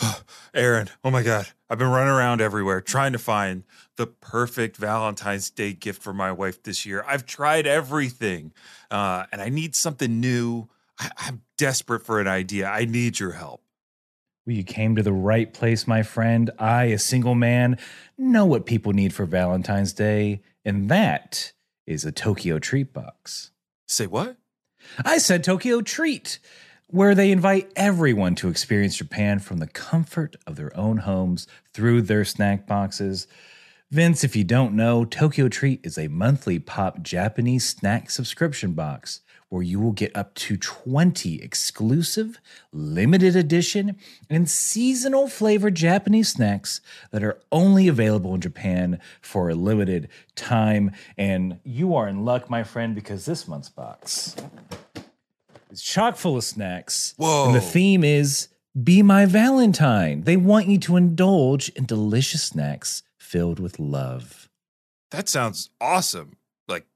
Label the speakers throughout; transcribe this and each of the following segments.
Speaker 1: Aaron, oh my God. I've been running around everywhere trying to find the perfect Valentine's Day gift for my wife this year. I've tried everything uh, and I need something new. I- I'm desperate for an idea. I need your help.
Speaker 2: Well, you came to the right place, my friend. I, a single man, know what people need for Valentine's Day, and that is a Tokyo treat box.
Speaker 1: Say what?
Speaker 2: I said Tokyo Treat, where they invite everyone to experience Japan from the comfort of their own homes through their snack boxes. Vince, if you don't know, Tokyo Treat is a monthly pop Japanese snack subscription box where you will get up to 20 exclusive, limited edition, and seasonal flavored Japanese snacks that are only available in Japan for a limited time. And you are in luck, my friend, because this month's box is chock full of snacks.
Speaker 1: Whoa.
Speaker 2: And the theme is Be My Valentine. They want you to indulge in delicious snacks filled with love.
Speaker 1: That sounds awesome. Like,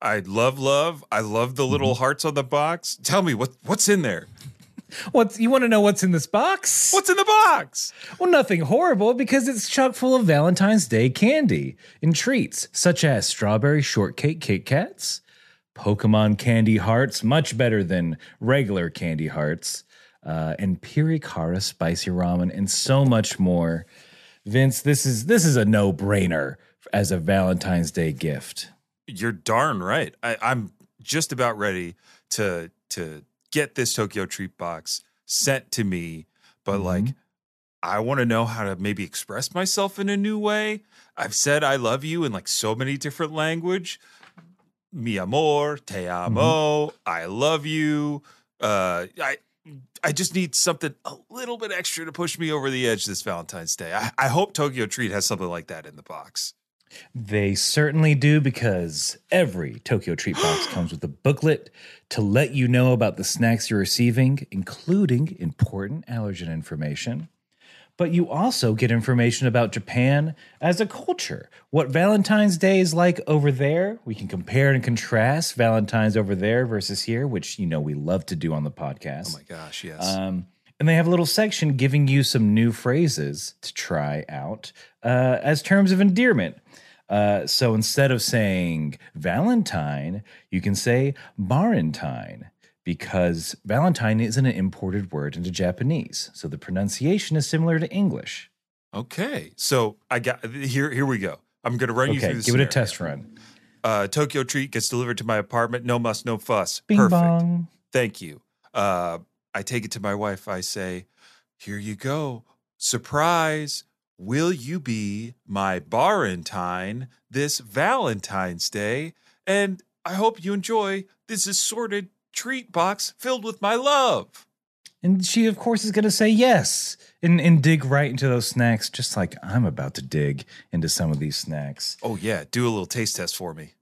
Speaker 1: I love love. I love the little mm-hmm. hearts on the box. Tell me what what's in there.
Speaker 2: What you want to know what's in this box?
Speaker 1: What's in the box?
Speaker 2: Well, nothing horrible because it's chock full of Valentine's Day candy and treats such as strawberry shortcake Kit Kats, Pokemon candy hearts, much better than regular candy hearts, uh, and Pirikara spicy ramen, and so much more. Vince, this is this is a no brainer as a Valentine's Day gift.
Speaker 1: You're darn right. I, I'm just about ready to to get this Tokyo treat box sent to me, but like I want to know how to maybe express myself in a new way. I've said I love you in like so many different language. Mi amor, te amo, I love you. Uh I I just need something a little bit extra to push me over the edge this Valentine's Day. I, I hope Tokyo Treat has something like that in the box.
Speaker 2: They certainly do because every Tokyo Treat box comes with a booklet to let you know about the snacks you're receiving, including important allergen information. But you also get information about Japan as a culture. What Valentine's Day is like over there. We can compare and contrast Valentine's over there versus here, which you know we love to do on the podcast.
Speaker 1: Oh my gosh, yes.
Speaker 2: Um, and they have a little section giving you some new phrases to try out uh, as terms of endearment. Uh, so instead of saying Valentine, you can say Barentine because Valentine isn't an imported word into Japanese. So the pronunciation is similar to English.
Speaker 1: Okay, so I got here. Here we go. I'm going to run you through.
Speaker 2: Okay, give
Speaker 1: The
Speaker 2: it a test run.
Speaker 1: Uh, Tokyo treat gets delivered to my apartment. No muss, no fuss.
Speaker 2: Bing
Speaker 1: Perfect.
Speaker 2: bong.
Speaker 1: Thank you. Uh, I take it to my wife. I say, "Here you go. Surprise. Will you be my Barentine this Valentine's Day? And I hope you enjoy this assorted treat box filled with my love."
Speaker 2: And she, of course, is going to say yes and, and dig right into those snacks, just like I'm about to dig into some of these snacks.
Speaker 1: Oh yeah, do a little taste test for me.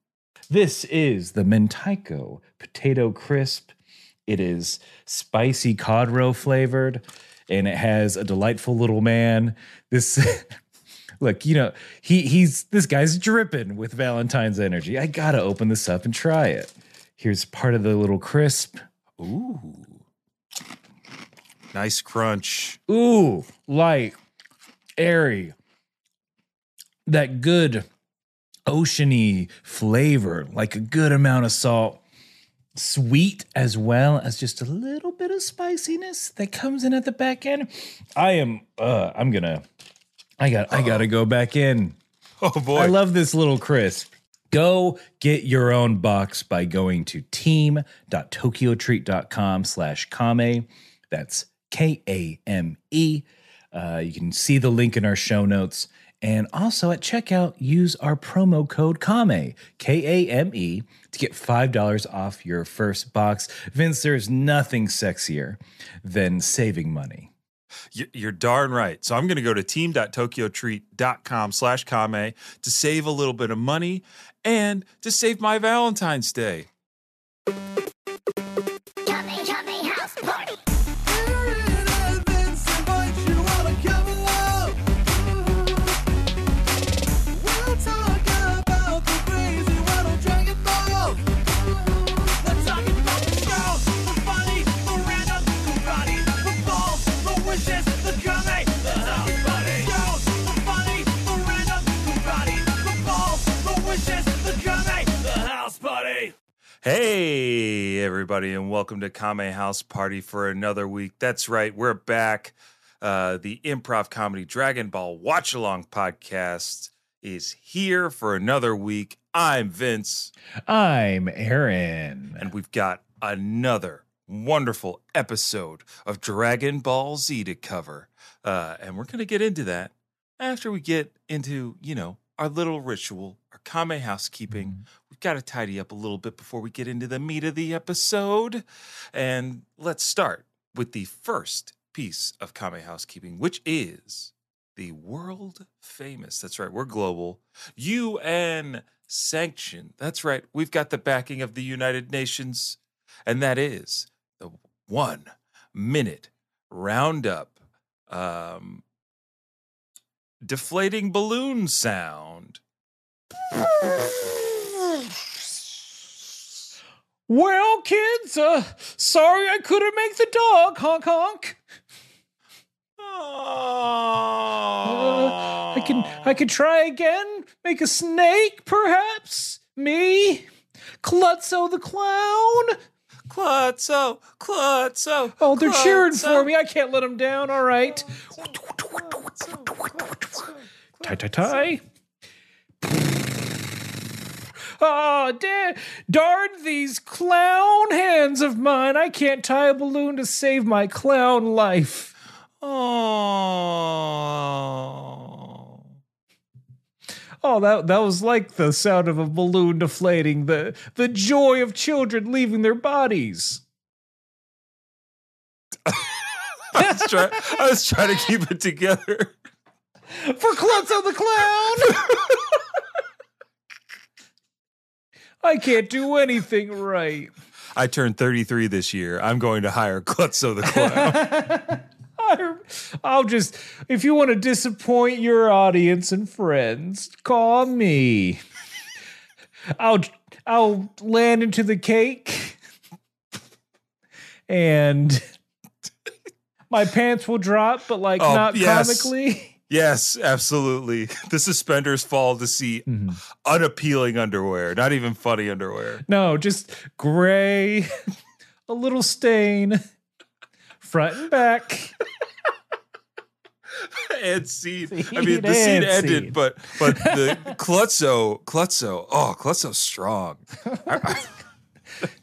Speaker 2: This is the Mentaiko Potato Crisp. It is spicy cod roe flavored, and it has a delightful little man. This look, you know, he he's this guy's dripping with Valentine's energy. I gotta open this up and try it. Here's part of the little crisp.
Speaker 1: Ooh, nice crunch.
Speaker 2: Ooh, light, airy. That good oceany flavor, like a good amount of salt. Sweet as well as just a little bit of spiciness that comes in at the back end. I am uh I'm gonna I got I gotta go back in.
Speaker 1: Oh boy.
Speaker 2: I love this little crisp. Go get your own box by going to team.tokyotreat.com slash kame. That's K-A-M-E. Uh, you can see the link in our show notes. And also at checkout, use our promo code KAME, K A M E, to get $5 off your first box. Vince, there's nothing sexier than saving money.
Speaker 1: You're darn right. So I'm going to go to team.tokyotreat.com slash kame to save a little bit of money and to save my Valentine's Day. Hey, everybody, and welcome to Kame House Party for another week. That's right, we're back. Uh, the improv comedy Dragon Ball Watch Along podcast is here for another week. I'm Vince,
Speaker 2: I'm Aaron.
Speaker 1: and we've got another wonderful episode of Dragon Ball Z to cover. Uh, and we're going to get into that after we get into, you know, our little ritual, our Kame housekeeping. We've got to tidy up a little bit before we get into the meat of the episode. And let's start with the first piece of Kame housekeeping, which is the world famous. That's right, we're global. UN sanction. That's right, we've got the backing of the United Nations, and that is the one minute roundup um, deflating balloon sound.
Speaker 2: Well, kids, uh, sorry I couldn't make the dog honk honk. Uh, I can I could try again. Make a snake, perhaps. Me, Klutzo the clown.
Speaker 1: Klutzo, Klutzo.
Speaker 2: Oh, they're cheering for me. I can't let them down. All right. Tie, tie, tie. Ah, da- darn these clown hands of mine. I can't tie a balloon to save my clown life.
Speaker 1: Oh.
Speaker 2: Oh, that that was like the sound of a balloon deflating, the the joy of children leaving their bodies.
Speaker 1: I was, try- I was trying to keep it together.
Speaker 2: For Klutzo the clown. I can't do anything right.
Speaker 1: I turned 33 this year. I'm going to hire Klutzo the Clown.
Speaker 2: I'll just, if you want to disappoint your audience and friends, call me. I'll, I'll land into the cake, and my pants will drop, but like
Speaker 1: Oh,
Speaker 2: not
Speaker 1: yes.
Speaker 2: comically.
Speaker 1: Yes, absolutely. The suspenders fall to see mm-hmm. unappealing underwear, not even funny underwear.
Speaker 2: No, just gray, a little stain, front and back.
Speaker 1: and scene. I mean, the scene ended, but but the Klutzo, Klutzo, oh, Klutzo's strong.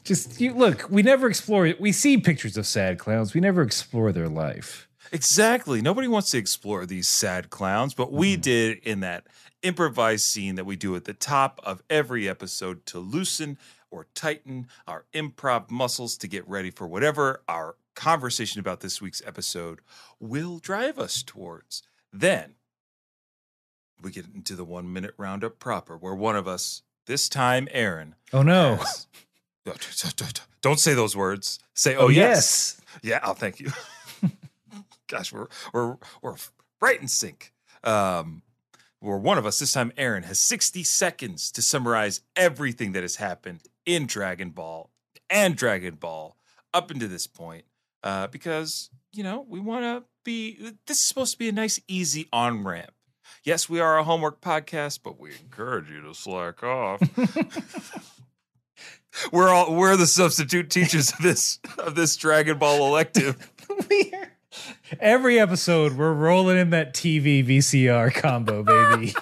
Speaker 2: Just you look. We never explore. We see pictures of sad clowns. We never explore their life.
Speaker 1: Exactly. Nobody wants to explore these sad clowns, but we
Speaker 2: Mm-hmm.
Speaker 1: did in that improvised scene that we do at the top of every episode to loosen or tighten our improv muscles to get ready for whatever our conversation about this week's episode will drive us towards. Then we get into the one minute roundup proper, where one of us, this time Aaron,
Speaker 2: Oh no!
Speaker 1: has- don't say those words. Say, oh, yes. Yeah, I'll thank you. Gosh, we're we're we're right in sync. Um, where one of us, this time Aaron, has 60 seconds to summarize everything that has happened in Dragon Ball and Dragon Ball up into this point. Uh, because, you know, we want to be this is supposed to be a nice, easy on ramp. Yes, we are a homework podcast, but we encourage you to slack off. we're all we're the substitute teachers of this of this Dragon Ball elective.
Speaker 2: Every episode, we're rolling in that TV VCR combo, baby.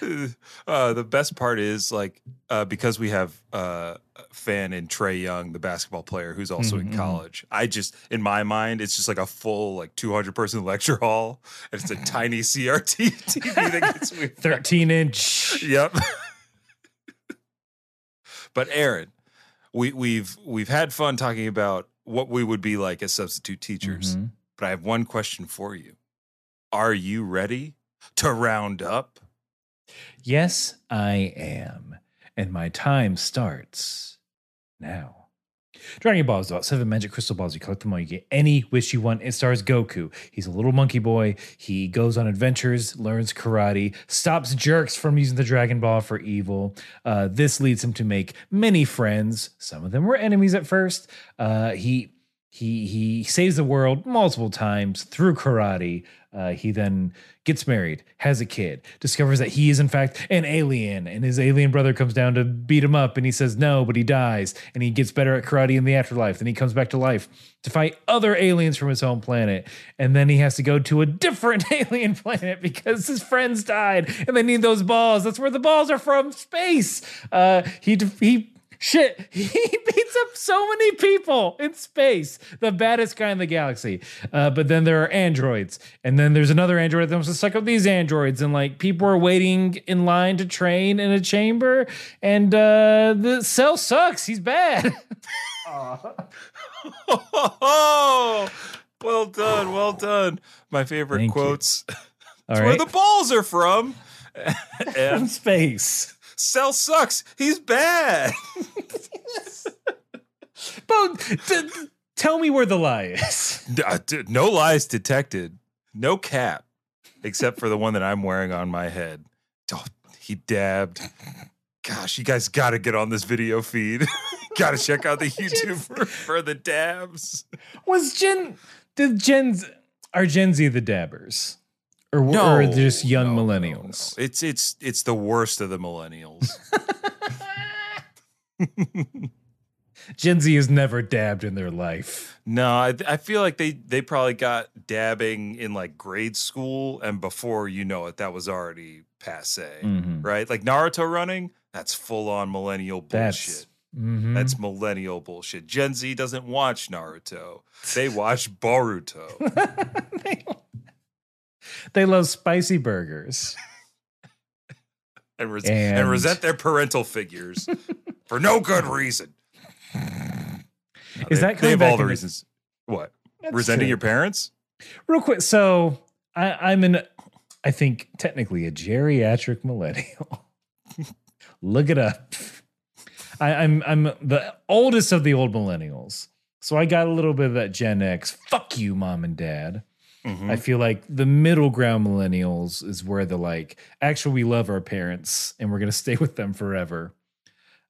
Speaker 1: uh, the best part is like uh, because we have uh, a fan in Trey Young, the basketball player who's also
Speaker 2: Mhm,
Speaker 1: in college. I just in my mind, it's just like a full like 200 person lecture hall, and it's a tiny CRT TV that gets me.
Speaker 2: Thirteen inch.
Speaker 1: Yep. but Aaron, we, we've we've had fun talking about what we would be like as substitute teachers.
Speaker 2: Mhm.
Speaker 1: But I have one question for you. Are you ready to round up?
Speaker 2: Yes, I am, and my time starts now. Dragon Ball is about seven magic crystal balls. You collect them all, you get any wish you want. It stars Goku. He's a little monkey boy. He goes on adventures, learns karate, stops jerks from using the Dragon Ball for evil. Uh, this leads him to make many friends. Some of them were enemies at first. Uh, he he he saves the world multiple times through karate. Uh, he then gets married, has a kid, discovers that he is in fact an alien, and his alien brother comes down to beat him up, and he says no, but he dies, and he gets better at karate in the afterlife. Then he comes back to life to fight other aliens from his home planet, and then he has to go to a different alien planet because his friends died, and they need those balls. That's where the balls are from, space. Uh, he he Shit, he beats up so many people in space, the baddest guy in the galaxy. Uh, but then there are androids, and then there's another android that wants to suck up these androids, and like people are waiting in line to train in a chamber, and uh, the cell sucks. He's bad.
Speaker 1: Oh, well done, well done. My favorite
Speaker 2: Thank
Speaker 1: quotes.
Speaker 2: All
Speaker 1: Where the balls are from.
Speaker 2: from space.
Speaker 1: Cell sucks. He's bad.
Speaker 2: But t- tell me where the lie is.
Speaker 1: Uh, no lies detected. No cap, except for the one that I'm wearing on my head. Oh, he dabbed. Gosh, you guys got to get on this video feed. got to check out the YouTube for, for the dabs.
Speaker 2: Was Gen did Gen's are Gen Z the dabbers? Or, or just young
Speaker 1: no, no,
Speaker 2: millennials?
Speaker 1: no. It's it's it's the worst of the millennials.
Speaker 2: Gen Z has never dabbed in their life.
Speaker 1: no, I, I feel like they they probably got dabbing in like grade school, and before you know it, that was already passe,
Speaker 2: Mhm.
Speaker 1: right? Like Naruto running, that's full on millennial bullshit.
Speaker 2: That's mhm.
Speaker 1: That's millennial bullshit. Gen Z doesn't watch Naruto. They watch Boruto.
Speaker 2: they, they love spicy burgers.
Speaker 1: and, res- and,
Speaker 2: And-
Speaker 1: resent their parental figures for no good reason. No,
Speaker 2: Is
Speaker 1: they,
Speaker 2: that
Speaker 1: they have all the
Speaker 2: in the-
Speaker 1: reasons? What
Speaker 2: That's
Speaker 1: resenting
Speaker 2: true.
Speaker 1: your parents?
Speaker 2: Real quick, so I, I'm an, I think technically a geriatric millennial. Look it up. I, I'm I'm the oldest of the old millennials, so I got a little bit of that Gen X. Fuck you, mom and dad.
Speaker 1: Mhm.
Speaker 2: I feel like the middle ground millennials is where the like, actually, we love our parents and we're gonna stay with them forever.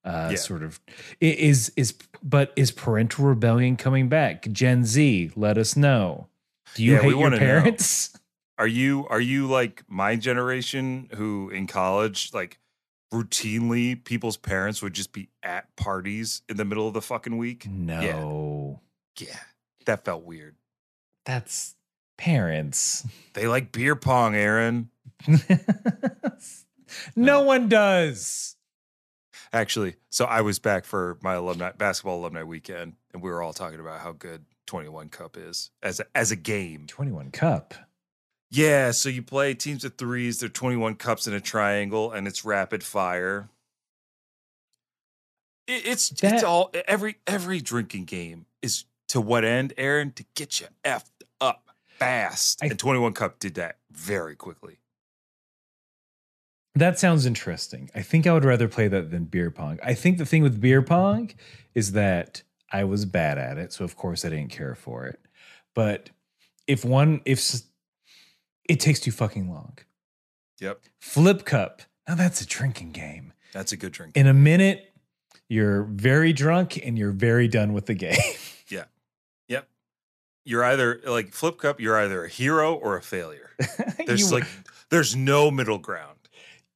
Speaker 2: Uh,
Speaker 1: Yeah.
Speaker 2: Sort of is is but is parental rebellion coming back? Gen Z, let us know. Do you
Speaker 1: Yeah,
Speaker 2: hate your
Speaker 1: wanna know.
Speaker 2: parents?
Speaker 1: Are you are you like my generation who in college like routinely people's parents would just be at parties in the middle of the fucking week?
Speaker 2: No,
Speaker 1: Yeah, that felt weird.
Speaker 2: that's parents.
Speaker 1: They like beer pong, Aaron.
Speaker 2: no one does.
Speaker 1: Actually, so I was back for my alumni basketball alumni weekend, and we were all talking about how good 21 Cup is as a, as a game.
Speaker 2: 21 Cup.
Speaker 1: Yeah, so you play teams of threes. They're 21 cups in a triangle, and it's rapid fire. It, it's it's all every every drinking game is to what end, Aaron? To get you up fast.
Speaker 2: I-
Speaker 1: and 21 Cup did that very quickly.
Speaker 2: That sounds interesting. I think I would rather play that than beer pong. I think the thing with beer pong is that I was bad at it, so of course I didn't care for it. But if one, if it takes too fucking long,
Speaker 1: Yep,
Speaker 2: flip cup. Now that's a drinking game.
Speaker 1: that's a good drink.
Speaker 2: In a minute, you're very drunk and you're very done with the game.
Speaker 1: You're either like flip cup. You're either a hero or a failure. There's
Speaker 2: you,
Speaker 1: like there's no middle ground.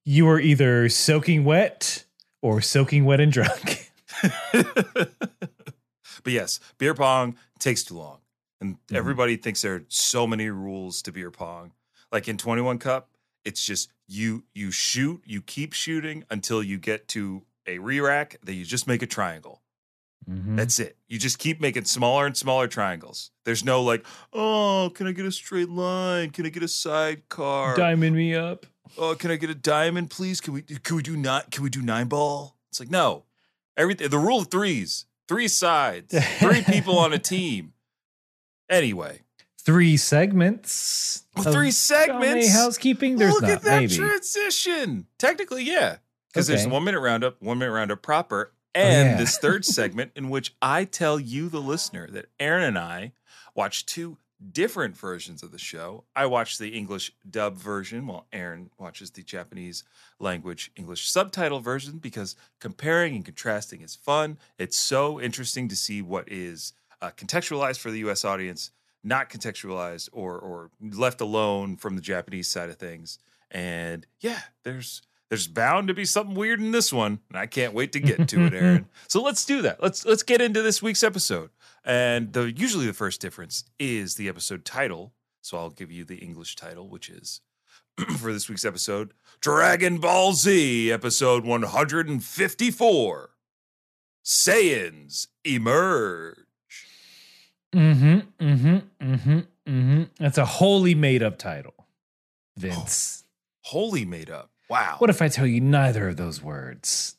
Speaker 2: you are either soaking wet or soaking wet and drunk.
Speaker 1: but yes, beer pong takes too long. And
Speaker 2: Mhm.
Speaker 1: everybody thinks there are so many rules to beer pong. Like in 21 Cup, it's just you you shoot, you keep shooting until you get to a re-rack, then you just make a triangle.
Speaker 2: Mhm.
Speaker 1: That's it. You just keep making smaller and smaller triangles. There's no like, oh, can I get a straight line? Can I get a sidecar?
Speaker 2: Diamond me up.
Speaker 1: oh, can I get a diamond, please? Can we can we do not can we do nine ball? It's like no. Everything the rule of threes, three sides, three people on a team. Anyway,
Speaker 2: Three segments.
Speaker 1: Well, three segments?
Speaker 2: housekeeping. There's
Speaker 1: look
Speaker 2: not
Speaker 1: at that
Speaker 2: maybe.
Speaker 1: transition. Technically, yeah, because there's
Speaker 2: Okay.
Speaker 1: the one minute roundup, one minute roundup proper,
Speaker 2: Oh,
Speaker 1: and
Speaker 2: yeah.
Speaker 1: this third segment in which I tell you, the listener, that Aaron and I watch two different versions of the show. I watch the English dub version while Aaron watches the Japanese language English subtitle version because comparing and contrasting is fun. It's so interesting to see what is uh, contextualized for the U.S. audience, not contextualized or or left alone from the Japanese side of things. And yeah, there's there's bound to be something weird in this one, and I can't wait to get to it, Aaron. So let's do that. Let's let's get into this week's episode. And the usually the first difference is the episode title. So I'll give you the English title, which is for this week's episode Dragon Ball Z, episode 154. Saiyans emerge.
Speaker 2: Mm-hmm. Mm-hmm. Mm-hmm. Mm-hmm. That's a wholly made up title. Vince.
Speaker 1: Wholly made up. Wow.
Speaker 2: What if I tell you neither of those words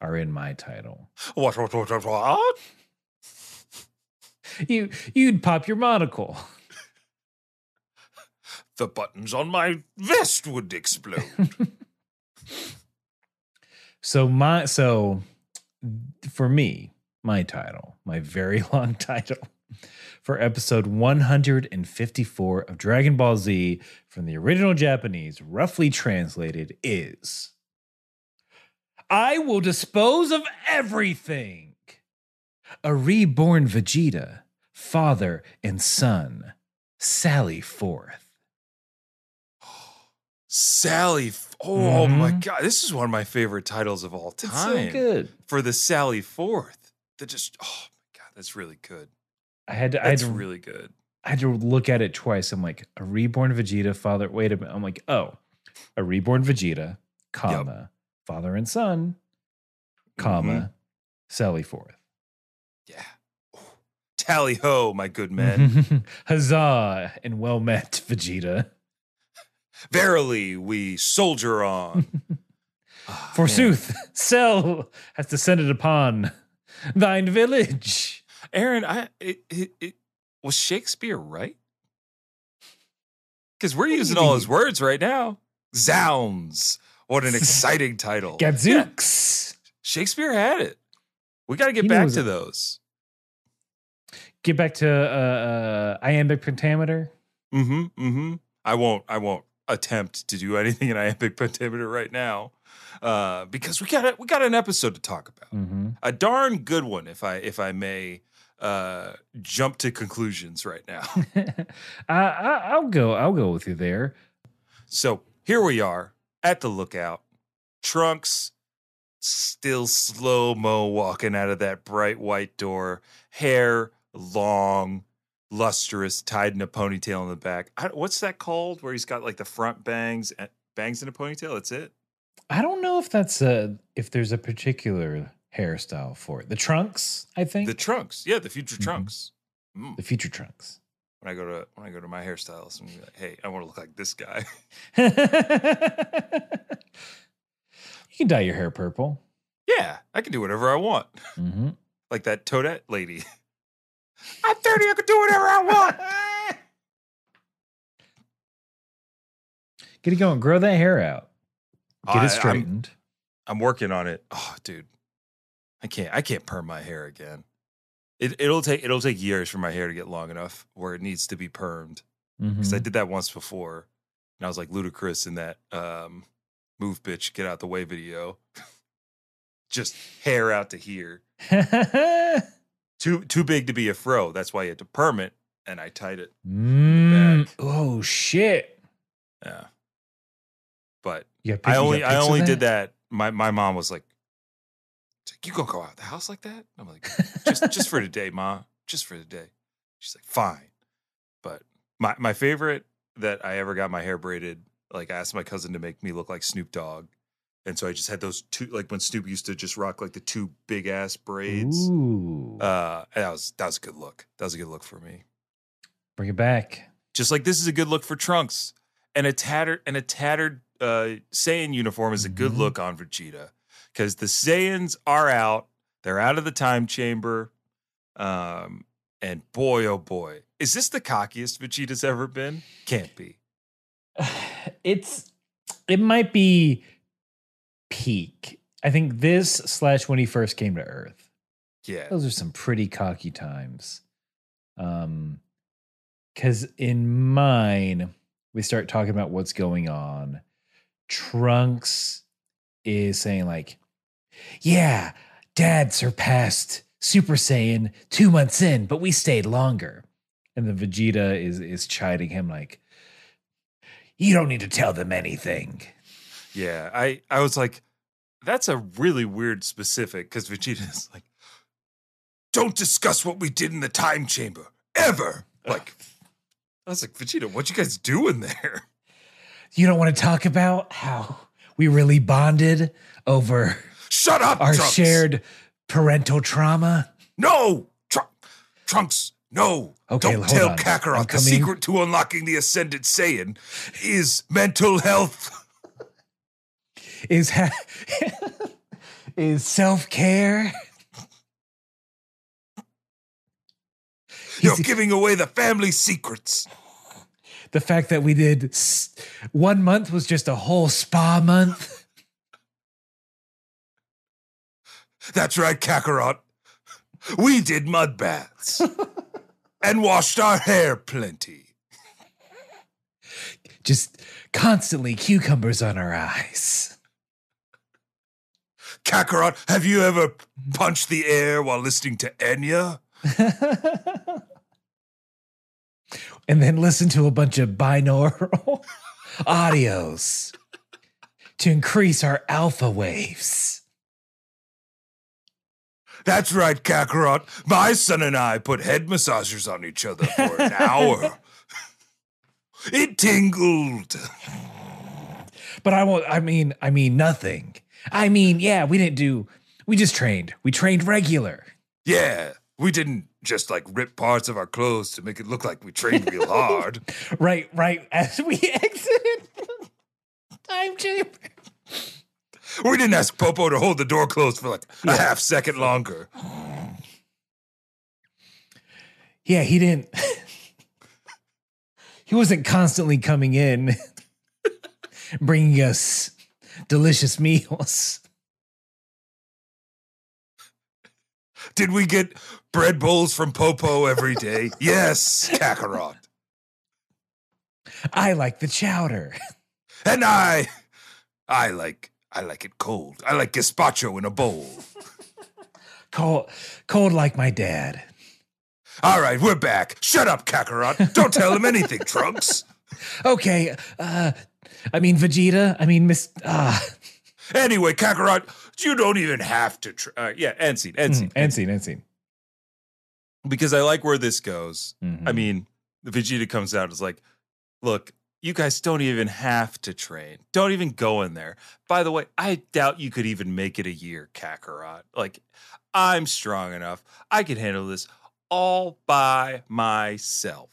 Speaker 2: are in my title?
Speaker 1: What, what, what, what, what?
Speaker 2: You you'd pop your monocle.
Speaker 1: The buttons on my vest would explode.
Speaker 2: So my so for me, my title, my very long title for episode 154 of Dragon Ball Z from the original Japanese, roughly translated, is I will dispose of everything. A reborn Vegeta, father and son, sally forth.
Speaker 1: Sally. Oh my
Speaker 2: Mhm.
Speaker 1: God. This is one of my favorite titles of all time.
Speaker 2: It's so good.
Speaker 1: For the Sally Forth. That just, oh my God, that's really good.
Speaker 2: I had to, I had
Speaker 1: That's
Speaker 2: to
Speaker 1: really good.
Speaker 2: I had to look at it twice. I'm like, a reborn Vegeta, father. Wait a minute. I'm like, oh, a reborn Vegeta, comma, father and son, comma,
Speaker 1: Mm-hmm.
Speaker 2: Sally forth.
Speaker 1: Yeah. Oh. Tally ho, my good man.
Speaker 2: Huzzah and well met, Vegeta.
Speaker 1: Verily, we soldier on. Ah.
Speaker 2: Forsooth, Cell has descended upon thine village.
Speaker 1: Aaron, I it, it, it was Shakespeare right? Because we're using all his words right now. Zounds. What an exciting title. Yeah,
Speaker 2: Gadzooks.
Speaker 1: Shakespeare had it. We got to get
Speaker 2: He
Speaker 1: back to
Speaker 2: it.
Speaker 1: those.
Speaker 2: Get back to uh, uh, iambic pentameter.
Speaker 1: Mm-hmm. Mm-hmm. I won't I won't attempt to do anything in iambic pentameter right now. Uh, because we got a, we got an episode to talk about.
Speaker 2: Mm-hmm.
Speaker 1: A darn good one, if I if I may uh jump to conclusions right now.
Speaker 2: I, I, I'll go. I'll go with you there.
Speaker 1: So here we are at the lookout. Trunks still slow mo walking out of that bright white door. Hair long, lustrous, tied in a ponytail in the back. I, what's that called? Where he's got like the front bangs, bangs in a ponytail. That's it.
Speaker 2: I don't know if that's a if there's a particular hairstyle for it. The trunks, I think.
Speaker 1: The trunks, yeah, the future
Speaker 2: Mhm.
Speaker 1: trunks. Mm.
Speaker 2: The future trunks.
Speaker 1: When I go to when I go to my hairstylist, and be like, hey, I want to look like this guy.
Speaker 2: you can dye your hair purple.
Speaker 1: yeah, I can do whatever I want,
Speaker 2: Mm-hmm.
Speaker 1: like that Toadette lady. I'm thirty. I can do whatever I want.
Speaker 2: Get it going. Grow that hair out. Get
Speaker 1: I- I'm-
Speaker 2: it straightened.
Speaker 1: I'm working on it. Oh, dude, I can't. I can't perm my hair again. It, it'll take. It'll take years for my hair to get long enough where it needs to be permed. Because I
Speaker 2: Mhm.
Speaker 1: did that once before, and I was like Ludacris in that um, "move, bitch, get out the way" video. Just hair out to here, too too big to be a fro. That's why you had to perm it, and I tied it.
Speaker 2: Mm. Oh shit!
Speaker 1: Yeah, but I only I only did that. My my mom was like, "You gonna go out the house like that?" I'm like, "Just just for today, ma. Just for today." She's like, "Fine." But my my favorite that I ever got my hair braided, like I asked my cousin to make me look like Snoop Dogg, and so I just had those two, like when Snoop used to just rock like the two big ass braids.
Speaker 2: Ooh.
Speaker 1: Uh, that was that was a good look. That was a good look for me.
Speaker 2: Bring it back.
Speaker 1: Just like this is a good look for Trunks, and a tattered and a tattered uh, Saiyan uniform is a good
Speaker 2: Mhm.
Speaker 1: look on Vegeta because the Saiyans are out. They're out of the time chamber, um, and boy, oh boy, is this the cockiest Vegeta's ever been? Can't be.
Speaker 2: it's it might be peak. I think this slash when he first came to Earth.
Speaker 1: Yeah,
Speaker 2: Those are some pretty cocky times. Um cuz in mine we start talking about what's going on. Trunks is saying like, "Yeah, dad surpassed Super Saiyan two months in, but we stayed longer. And the Vegeta is is chiding him like, "You don't need to tell them anything."
Speaker 1: Yeah, I I was like, that's a really weird specific because Vegeta's like, don't discuss what we did in the time chamber ever. Like, I was like, Vegeta, what you guys doing there?
Speaker 2: You don't want to talk about how we really bonded over
Speaker 1: Shut up,
Speaker 2: our
Speaker 1: Trunks.
Speaker 2: shared parental trauma.
Speaker 1: No, Tr- Trunks. No,
Speaker 2: Okay,
Speaker 1: don't tell
Speaker 2: on. I'm
Speaker 1: Kakarot the
Speaker 2: coming.
Speaker 1: secret to unlocking the Ascended Saiyan is mental health.
Speaker 2: Is ha- is self care.
Speaker 1: You're giving away the family secrets.
Speaker 2: the fact that we did s- one month was just a whole spa month.
Speaker 1: That's right, Kakarot. We did mud baths and washed our hair plenty.
Speaker 2: Just constantly cucumbers on our eyes.
Speaker 1: Kakarot, have you ever punched the air while listening to Enya?
Speaker 2: and then listen to a bunch of binaural audios to increase our alpha waves.
Speaker 1: That's right, Kakarot. My son and I put head massagers on each other for an hour. It tingled.
Speaker 2: But I won't I mean I mean nothing. I mean, yeah, we didn't do we just trained. We trained regular.
Speaker 1: Yeah, we didn't just like rip parts of our clothes to make it look like we trained real hard.
Speaker 2: Right, right as we exit time chamber.
Speaker 1: We didn't ask Popo to hold the door closed for like a half second longer.
Speaker 2: Yeah, he didn't. he wasn't constantly coming in, bringing us delicious meals.
Speaker 1: Did we get bread bowls from Popo every day? yes, Kakarot.
Speaker 2: I like the chowder.
Speaker 1: And I, I like, I like it cold. I like gazpacho in a bowl.
Speaker 2: Cold, cold like my dad.
Speaker 1: All right, we're back. Shut up, Kakarot. Don't tell him anything, Trunks.
Speaker 2: Okay, uh, I mean Vegeta. I mean Miss. Ah,
Speaker 1: Anyway, Kakarot, you don't even have to. Tr- uh, yeah, end scene, end scene.
Speaker 2: end scene, end scene.
Speaker 1: Because I like where this goes.
Speaker 2: Mhm.
Speaker 1: I mean, Vegeta comes out. Is like, look, you guys don't even have to train. Don't even go in there. By the way, I doubt you could even make it a year, Kakarot. Like, I'm strong enough. I can handle this all by myself.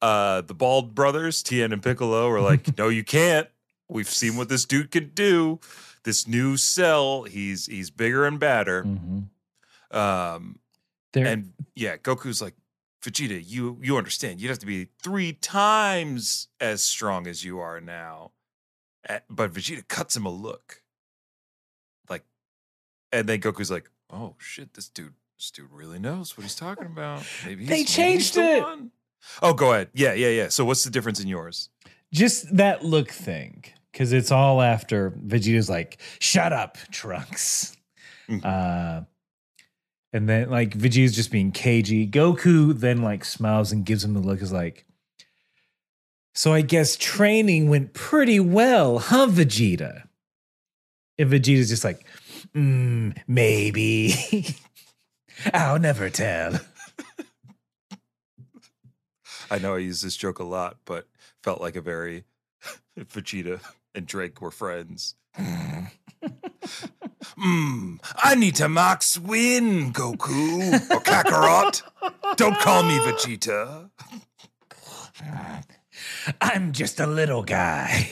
Speaker 1: Uh, the Bald brothers, Tien and Piccolo, are like, no, you can't. We've seen what this dude can do. This new cell, he's he's bigger and badder.
Speaker 2: Mhm.
Speaker 1: Um,
Speaker 2: There,
Speaker 1: and yeah, Goku's like, Vegeta, you you understand? You'd have to be three times as strong as you are now. But Vegeta cuts him a look, like, and then Goku's like, "Oh shit, this dude, this dude really knows what he's talking about. Maybe
Speaker 2: They
Speaker 1: maybe
Speaker 2: changed
Speaker 1: the
Speaker 2: it.
Speaker 1: one." Oh, go ahead. Yeah, yeah, yeah. So what's the difference in yours?
Speaker 2: just that look thing, because it's all after Vegeta's like, "Shut up, Trunks."
Speaker 1: Mhm.
Speaker 2: Uh, and then like Vegeta's just being cagey. Goku then like smiles and gives him the look. Is like, so I guess training went pretty well, huh, Vegeta? And Vegeta's just like, mm, maybe. I'll never tell.
Speaker 1: I know I use this joke a lot, but felt like a very Vegeta and Drake were friends. Hmm. I need to max win, Goku or Kakarot. Don't call me Vegeta.
Speaker 2: I'm just a little guy.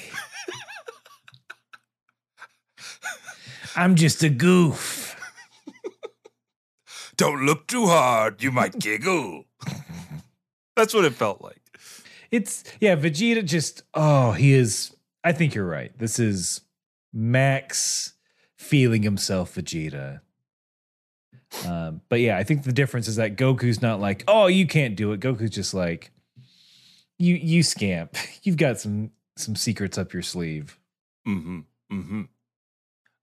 Speaker 2: I'm just a goof.
Speaker 1: Don't look too hard. You might giggle. That's what it felt like.
Speaker 2: It's yeah, Vegeta just oh, he is I think you're right. This is Max feeling himself Vegeta. Um, but yeah, I think the difference is that Goku's not like, oh, you can't do it. Goku's just like, you you scamp. You've got some some secrets up your sleeve.
Speaker 1: Mm-hmm. Mm-hmm.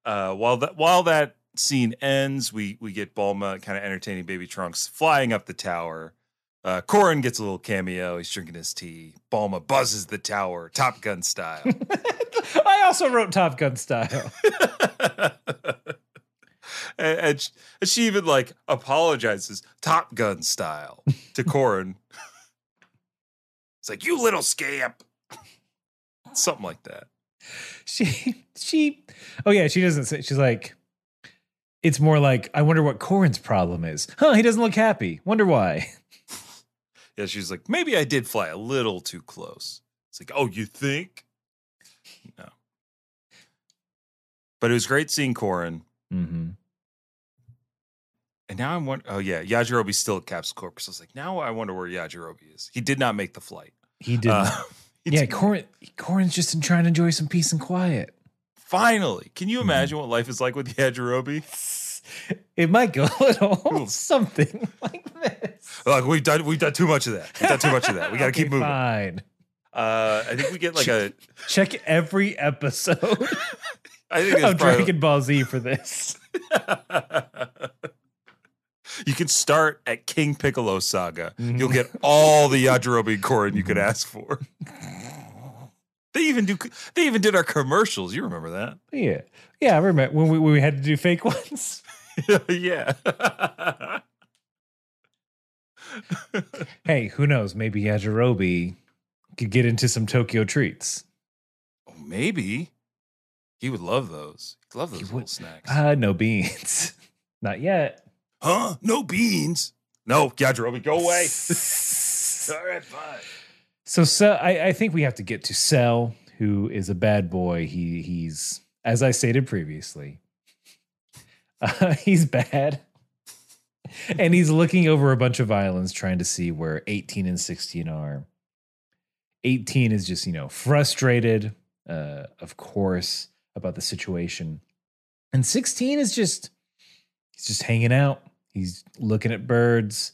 Speaker 1: Uh, while that while that scene ends, we we get Bulma kind of entertaining Baby Trunks flying up the tower. Uh, Korin gets a little cameo. He's drinking his tea. Bulma buzzes the tower, Top Gun style.
Speaker 2: I also wrote Top Gun style.
Speaker 1: and, and, sh- and she even like apologizes, Top Gun style, to Korin. it's like you little scamp, something like that.
Speaker 2: she she oh yeah she doesn't say she's like it's more like i wonder what korin's problem is huh he doesn't look happy wonder why
Speaker 1: Yeah, she's like, maybe I did fly a little too close. It's like, oh, you think? No. But it was great seeing Korin.
Speaker 2: mm-hmm.
Speaker 1: And now I'm wondering, oh, yeah, Yajirobe's still at Capsule Corp. So I was like, now I wonder where Yajirobe is. He did not make the flight.
Speaker 2: he did
Speaker 1: Uh, he
Speaker 2: yeah
Speaker 1: did-
Speaker 2: korin korin's just in trying to enjoy some peace and quiet
Speaker 1: Finally. Can
Speaker 2: Mm-hmm.
Speaker 1: you imagine what life is like with Yajirobe?
Speaker 2: it might go a little
Speaker 1: Ooh.
Speaker 2: something like this
Speaker 1: Like we've done, we've done too much of that. We've done too much of that. We got to
Speaker 2: Okay,
Speaker 1: keep moving.
Speaker 2: fine
Speaker 1: Uh, I think we get like a.
Speaker 2: check every episode
Speaker 1: I think
Speaker 2: of
Speaker 1: probably,
Speaker 2: dragon ball z for this
Speaker 1: you can start at King Piccolo Saga.
Speaker 2: Mhm.
Speaker 1: You'll get all the Yajirobe and Korin you could ask for. They even do. They even did our commercials. You remember that?
Speaker 2: yeah yeah i remember when we, when we had to do fake ones
Speaker 1: yeah.
Speaker 2: hey who knows maybe yajirobe could get into some tokyo treats
Speaker 1: oh, maybe he would love those. He'd love those
Speaker 2: He
Speaker 1: little
Speaker 2: would.
Speaker 1: snacks.
Speaker 2: Uh, no beans. Not yet.
Speaker 1: huh? No beans. No, Yajirobe, go away. all right, fine.
Speaker 2: so, so I, I think we have to get to Cell, who is a bad boy. He he's as I stated previously, uh, he's bad, and he's looking over a bunch of islands trying to see where 18 and 16 are. 18 is just you know frustrated, uh, of course, about the situation, and 16 is just he's just hanging out. He's looking at birds.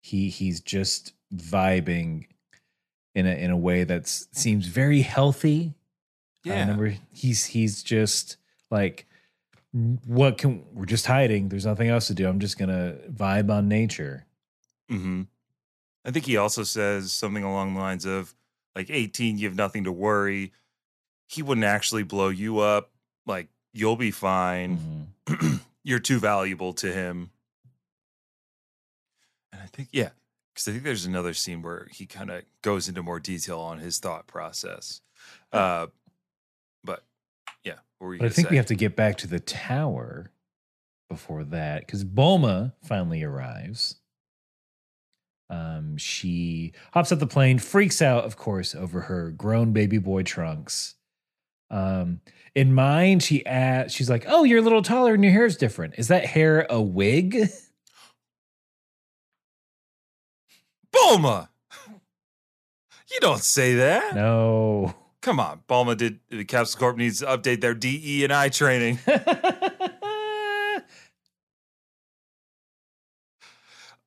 Speaker 2: He he's just vibing in a in a way that seems very healthy. I
Speaker 1: Yeah.
Speaker 2: remember he's he's just like what can we're just hiding. There's nothing else to do. I'm just gonna vibe on nature.
Speaker 1: hmm I think he also says something along the lines of like 18, you have nothing to worry. He wouldn't actually blow you up. Like you'll be fine.
Speaker 2: Mhm.
Speaker 1: You're too valuable to him. And I think, yeah, because I think there's another scene where he kind of goes into more detail on his thought process. Uh, but yeah, what were you
Speaker 2: But I think we have to get back to the tower before that because Bulma finally arrives. Um, she hops up the plane, freaks out, of course, over her grown baby boy trunks. Um, in mind, she asks, she's like, "Oh, you're a little taller and your hair's different. Is that hair a wig?"
Speaker 1: Bulma. You don't say that.
Speaker 2: No.
Speaker 1: Come on, Bulma did. The Capsule Corp needs to update their DE and I training.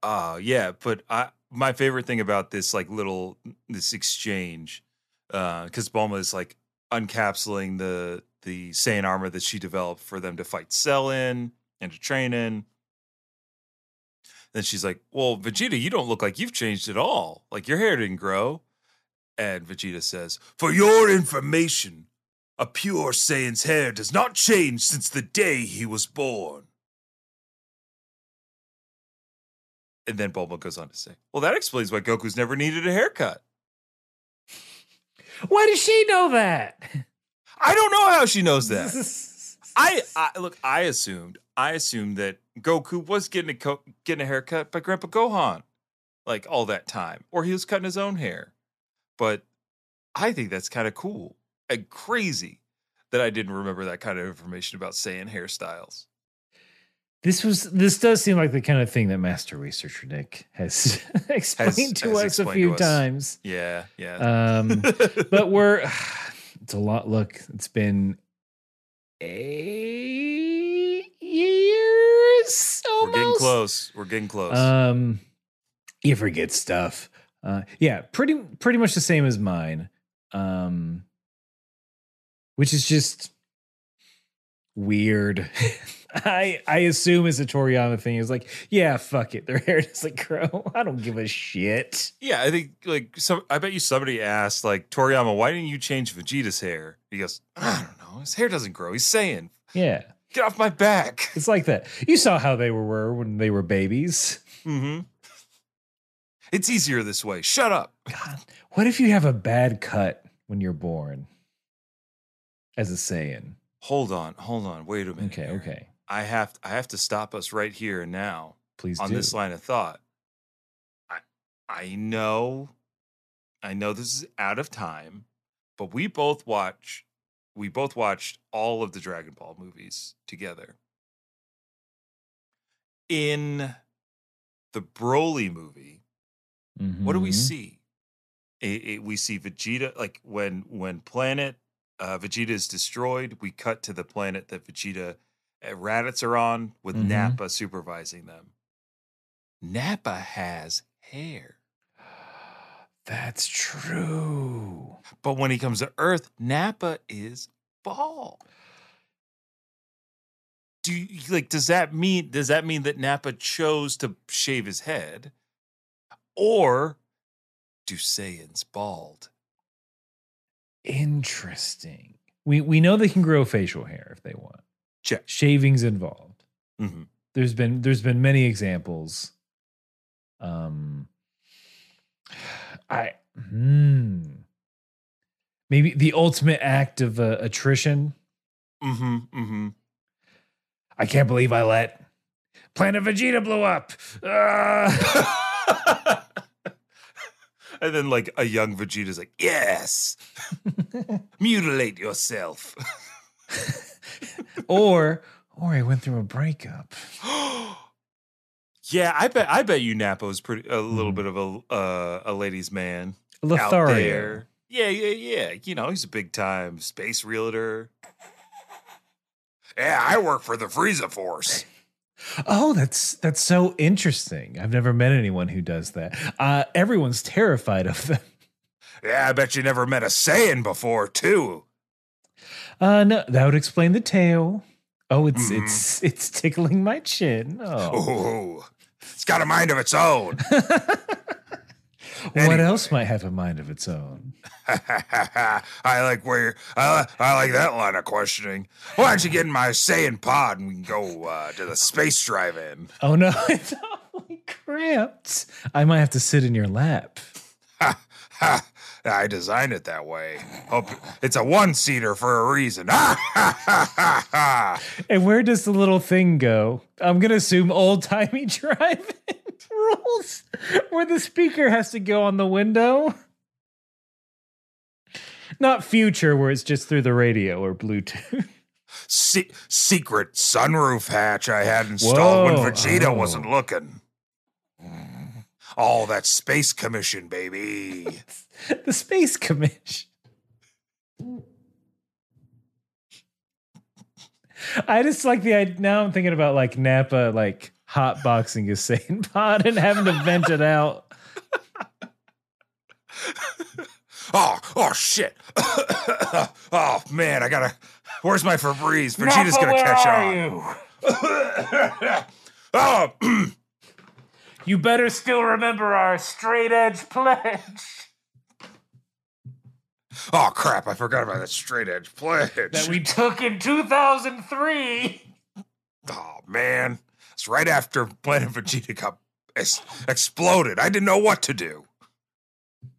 Speaker 1: Uh yeah, but I my favorite thing about this like little this exchange, uh, because Bulma is like uncapsuling the the Saiyan armor that she developed for them to fight Cell in and to train in. Then she's like, Well, Vegeta, you don't look like you've changed at all. Like your hair didn't grow. And Vegeta says, For your information, a pure Saiyan's hair does not change since the day he was born. And then Bulma goes on to say, Well, that explains why Goku's never needed a haircut.
Speaker 2: Why does she know that?
Speaker 1: I don't know how she knows that. I, I look. I assumed. I assumed that Goku was getting a co- getting a haircut by Grandpa Gohan, like all that time, or he was cutting his own hair. But I think that's kind of cool and crazy that I didn't remember that kind of information about Saiyan hairstyles.
Speaker 2: This was this does seem like the kind of thing that Master Researcher Nick has explained to
Speaker 1: has
Speaker 2: us a few
Speaker 1: us.
Speaker 2: times.
Speaker 1: Yeah, yeah.
Speaker 2: Um, but we're it's a lot. Look, it's been eight years
Speaker 1: We're
Speaker 2: almost.
Speaker 1: getting close. We're getting close.
Speaker 2: Um, you forget stuff. Uh, yeah, pretty pretty much the same as mine. Um, which is just weird I I assume it's a Toriyama thing. It's like, yeah, fuck it. Their hair doesn't grow. I don't give a shit.
Speaker 1: Yeah, I think like some. I bet you somebody asked like Toriyama, why didn't you change Vegeta's hair? He goes, I don't know. His hair doesn't grow. He's saying,
Speaker 2: Yeah.
Speaker 1: get off my back.
Speaker 2: It's like that. You saw how they were, when they were babies.
Speaker 1: Mm-hmm. It's easier this way. Shut up.
Speaker 2: God, what if you have a bad cut when you're born? As a Saiyan.
Speaker 1: Hold on, hold on. Wait a minute.
Speaker 2: Okay,
Speaker 1: here.
Speaker 2: okay.
Speaker 1: I have I have to stop us right here and now
Speaker 2: Please
Speaker 1: on
Speaker 2: do.
Speaker 1: this line of thought. I I know I know this is out of time, but we both watch we both watched all of the Dragon Ball movies together. In the Broly movie, what do we
Speaker 2: Mhm.
Speaker 1: see? It, it- we see Vegeta like when when planet uh, Vegeta is destroyed. We cut to the planet that Vegeta Raditz are on with
Speaker 2: Mhm.
Speaker 1: Nappa supervising them. Nappa has hair,
Speaker 2: That's true.
Speaker 1: but when he comes to Earth, Nappa is bald. Do you, like does that mean does that mean that Nappa chose to shave his head, or do Saiyans bald?
Speaker 2: Interesting. We we know they can grow facial hair if they want.
Speaker 1: Check.
Speaker 2: Shavings involved.
Speaker 1: hmm
Speaker 2: There's been there's been many examples. Um I hmm. Maybe the ultimate act of uh, attrition.
Speaker 1: Mm-hmm. Mm-hmm.
Speaker 2: I can't believe I let Planet Vegeta blow up. Ah!
Speaker 1: and then like a young Vegeta's like, yes, mutilate yourself.
Speaker 2: or or I went through a breakup.
Speaker 1: yeah, I bet I bet you Nappa's pretty a little
Speaker 2: Mhm.
Speaker 1: bit of a uh, a ladies' man out
Speaker 2: Lothario.
Speaker 1: there. Yeah, yeah, yeah. You know, he's a big time space realtor. Yeah, I work for the Frieza Force.
Speaker 2: Oh, that's that's so interesting. I've never met anyone who does that. Uh, everyone's terrified of them.
Speaker 1: Yeah, I bet you never met a Saiyan before, too.
Speaker 2: Uh, no, that would explain the tail. Oh, it's
Speaker 1: Mhm.
Speaker 2: it's it's tickling my chin. Oh,
Speaker 1: Ooh, it's got a mind of its own.
Speaker 2: what else might have a mind of its own?
Speaker 1: I like where I, I like that line of questioning. Why don't you get in my Saiyan pod and we can go uh, to the space drive-in?
Speaker 2: Oh no, it's awfully cramped. I might have to sit in your lap.
Speaker 1: I designed it that way. Hope it's a one-seater for a reason.
Speaker 2: And where does the little thing go? I'm gonna assume old timey driving rules, where the speaker has to go on the window. Not future, where it's just through the radio or Bluetooth.
Speaker 1: Se- secret sunroof hatch I had installed when Vegeta
Speaker 2: oh.
Speaker 1: wasn't looking. Oh, that space commission, baby.
Speaker 2: the Space Commission. I just like the idea. Now I'm thinking about like Nappa, like hotboxing his Saiyan pod and having to vent it out.
Speaker 1: Oh, oh shit. oh man, I gotta. Where's my Febreze? Vegeta's gonna catch on. oh,
Speaker 2: You better still remember our straight edge pledge.
Speaker 1: Oh crap! I forgot about that straight edge pledge.
Speaker 2: that we took in 2003.
Speaker 1: oh man, it's right after Planet Vegeta got ex- exploded. I didn't know what to do.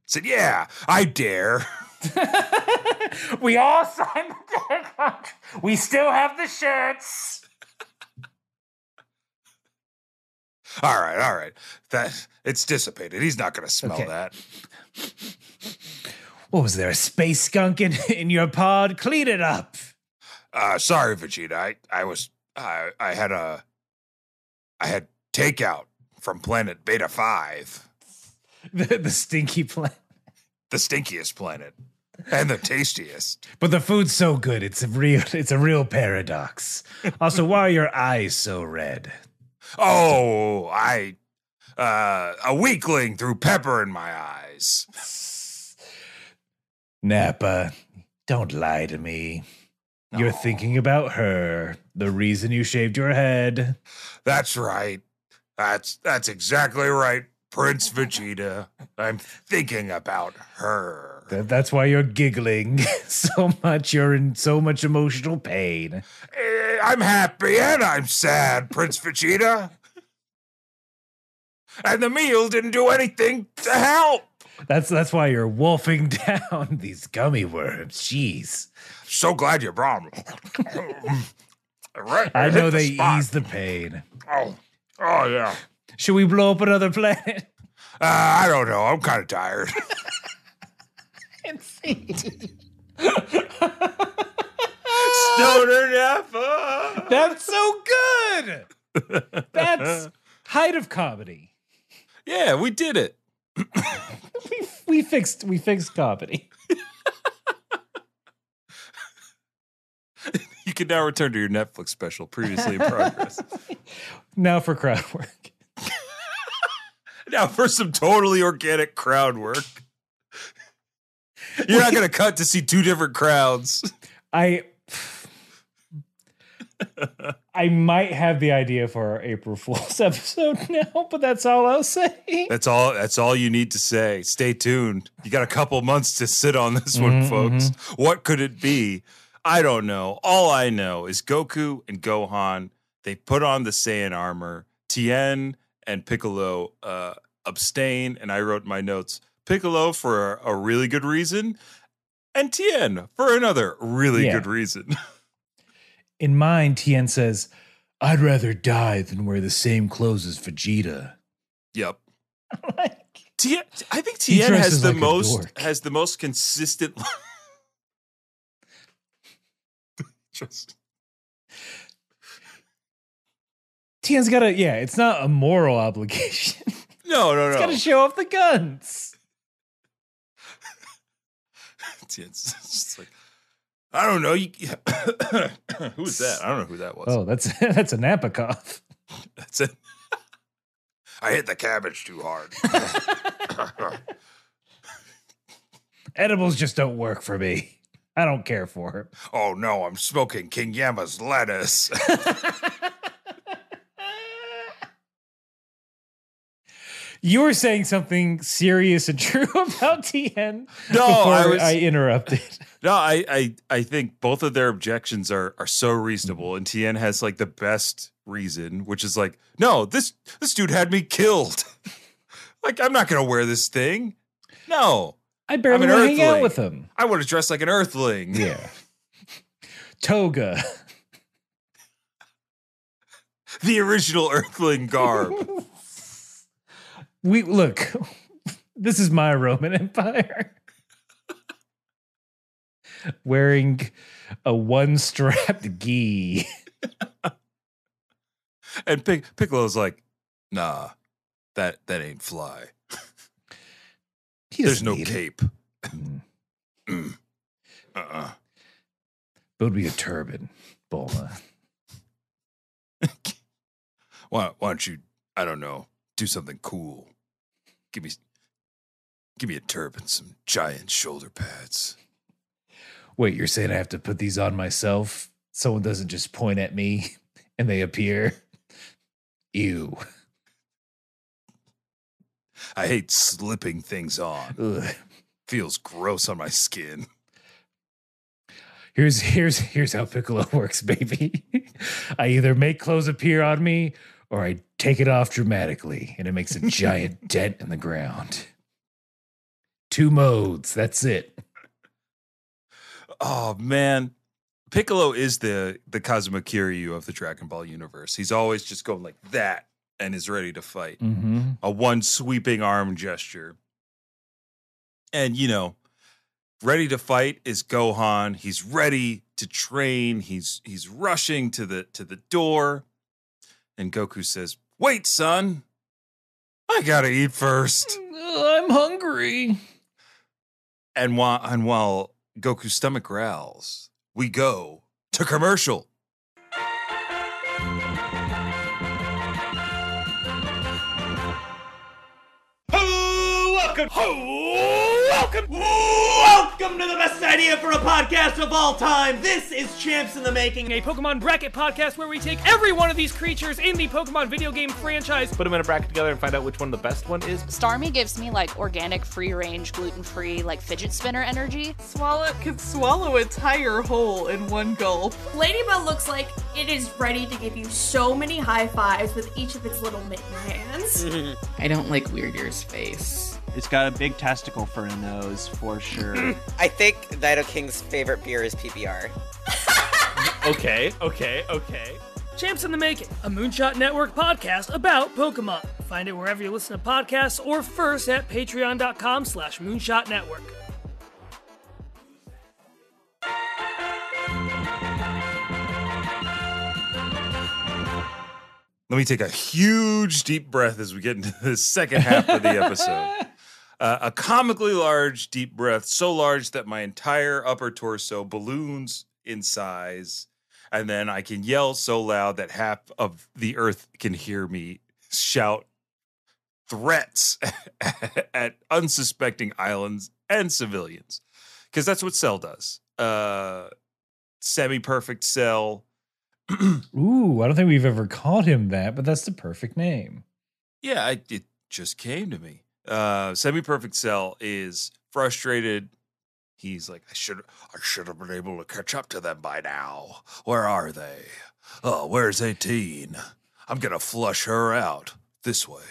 Speaker 1: said, "Yeah, I dare."
Speaker 2: we all signed the deck contract. We still have the shirts.
Speaker 1: All right, all right. That it's dissipated. He's not gonna smell
Speaker 2: Okay.
Speaker 1: that.
Speaker 2: What was there? A space skunk in, in your pod? Clean it up.
Speaker 1: Uh, sorry, Vegeta. I, I was, I, I had a, I had takeout from Planet Beta Five,
Speaker 2: The, the stinky planet.
Speaker 1: the stinkiest planet and the tastiest.
Speaker 2: But the food's so good. It's a real. It's a real paradox. Also, why are your eyes so red?
Speaker 1: Oh, I, uh, a weakling threw pepper in my eyes.
Speaker 2: Nappa, don't lie to me. You're thinking about her, the reason you shaved your head.
Speaker 1: That's right. That's that's exactly right, Prince Vegeta. I'm thinking about her.
Speaker 2: That- That's why you're giggling so much. You're in so much emotional pain.
Speaker 1: Eh, I'm happy and I'm sad, Prince Vegeta. And the meal didn't do anything to help.
Speaker 2: That's that's why you're wolfing down these gummy worms. Jeez.
Speaker 1: So glad you brought me. right,
Speaker 2: I know
Speaker 1: the
Speaker 2: they
Speaker 1: spot.
Speaker 2: ease the pain.
Speaker 1: Oh, oh yeah.
Speaker 2: Should we blow up another planet?
Speaker 1: Uh, I don't know. I'm kind of tired.
Speaker 2: and see.
Speaker 1: Stoner Nappa.
Speaker 2: That's so good. That's height of comedy.
Speaker 1: Yeah, we did it.
Speaker 2: We, we fixed we fixed comedy.
Speaker 1: You can now return to your Netflix special, previously in progress.
Speaker 2: Now for crowd work.
Speaker 1: now for some totally organic crowd work. You're not going to cut to see two different crowds.
Speaker 2: I I might have the idea for our April Fool's episode now, but that's all I'll say.
Speaker 1: That's all. That's all you need to say. Stay tuned. You got a couple months to sit on this one,
Speaker 2: Mhm,
Speaker 1: folks. What could it be? I don't know. All I know is Goku and Gohan. They put on the Saiyan armor. Tien and Piccolo uh, abstain, and I wrote my notes Piccolo for a, a really good reason, and Tien for another really
Speaker 2: Yeah.
Speaker 1: good reason.
Speaker 2: In mine, Tien says, I'd rather die than wear the same clothes as Vegeta.
Speaker 1: yep.
Speaker 2: like,
Speaker 1: Tien, I think Tien has the
Speaker 2: like
Speaker 1: most has the most consistent. Just
Speaker 2: Tien's got a yeah, it's not a moral obligation.
Speaker 1: no, no,
Speaker 2: He's
Speaker 1: no.
Speaker 2: got to show off the guns.
Speaker 1: Tien's just like I don't know. You, who's that? I don't know who that was.
Speaker 2: Oh, that's that's a Nappa cough.
Speaker 1: That's it. I hit the cabbage too hard.
Speaker 2: Edibles just don't work for me. I don't care for her.
Speaker 1: oh no, I'm smoking King Yama's lettuce.
Speaker 2: You were saying something serious and true about Tien
Speaker 1: No,
Speaker 2: before
Speaker 1: I was-
Speaker 2: I interrupted.
Speaker 1: No, I, I I think both of their objections are are so reasonable, and Tien has like the best reason, which is like, no, this this dude had me killed. like, I'm not gonna wear this thing. No,
Speaker 2: I barely
Speaker 1: an
Speaker 2: want to hang out with him.
Speaker 1: I want to dress like an Earthling.
Speaker 2: Yeah. Toga.
Speaker 1: the original Earthling garb.
Speaker 2: We look. This is my Roman Empire. Wearing a one-strapped gi.
Speaker 1: and Pic- Piccolo's like, nah, that that ain't fly. There's no cape.
Speaker 2: Mm.
Speaker 1: Mm. Uh-uh.
Speaker 2: It would be a turban, Bulma.
Speaker 1: Why, why don't you, I don't know, do something cool? Give me, give me a turban, some giant shoulder pads.
Speaker 2: Wait, you're saying I have to put these on myself? Someone doesn't just point at me and they appear? Ew.
Speaker 1: I hate slipping things on.
Speaker 2: Ugh.
Speaker 1: Feels gross on my skin.
Speaker 2: Here's here's here's how Piccolo works, baby. I either make clothes appear on me or I take it off dramatically and it makes a giant dent in the ground. Two modes, that's it.
Speaker 1: Oh man, Piccolo is the the Kazuma Kiryu of the Dragon Ball universe. He's always just going like that and is ready to fight.
Speaker 2: Mm-hmm.
Speaker 1: a one sweeping arm gesture. And you know, ready to fight is Gohan. He's ready to train. He's he's rushing to the to the door. And Goku says, "Wait, son. I got to eat first.
Speaker 2: Uh, I'm hungry.
Speaker 1: And while and while Goku's stomach growls, we go to commercial.
Speaker 3: Welcome, welcome Welcome, welcome to the best idea for a podcast of all time. This is Champs in the Making,
Speaker 4: a Pokemon bracket podcast where we take every one of these creatures in the Pokemon video game franchise,
Speaker 3: put them in a bracket together, and find out which one the best one is.
Speaker 5: Starmie gives me like organic, free range, gluten free, like fidget spinner energy.
Speaker 6: Swalot can swallow a tire whole in one gulp.
Speaker 7: Ladybug looks like it is ready to give you so many high fives with each of its little mitten hands.
Speaker 6: I don't like Weird Ear's face.
Speaker 8: It's got a big testicle for a nose, for sure.
Speaker 9: I think Nido King's favorite beer is PBR.
Speaker 3: okay, okay, okay.
Speaker 4: Champs in the Making, a Moonshot Network podcast about Pokemon. Find it wherever you listen to podcasts or first at patreon.com slash moonshot network.
Speaker 1: Let me take a huge deep breath as we get into the second half of the episode. Uh, a comically large deep breath, so large that my entire upper torso balloons in size. And then I can yell so loud that half of the earth can hear me shout threats at unsuspecting islands and civilians. Because that's what Cell does. Uh, Semi perfect Cell.
Speaker 2: Ooh, I don't think we've ever called him that, but that's the perfect name.
Speaker 1: Yeah, I, it just came to me. Uh, Semi perfect Cell is frustrated. He's like, I should, I should have been able to catch up to them by now. Where are they? Oh, where's eighteen? I'm gonna flush her out this way.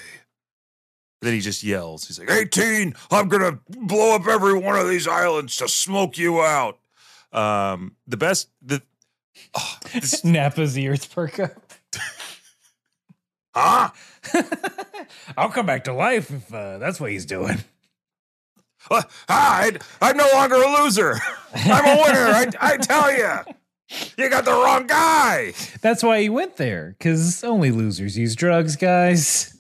Speaker 1: Then he just yells. He's like, 18, I'm gonna blow up every one of these islands to smoke you out. Um, the best, the oh, this,
Speaker 2: Nappa's ears perk up.
Speaker 1: Huh?
Speaker 2: I'll come back to life if uh, that's what he's doing.
Speaker 1: Uh, I, I'm no longer a loser. I'm a winner. I, I tell you, you got the wrong guy.
Speaker 2: That's why he went there, because only losers use drugs, guys.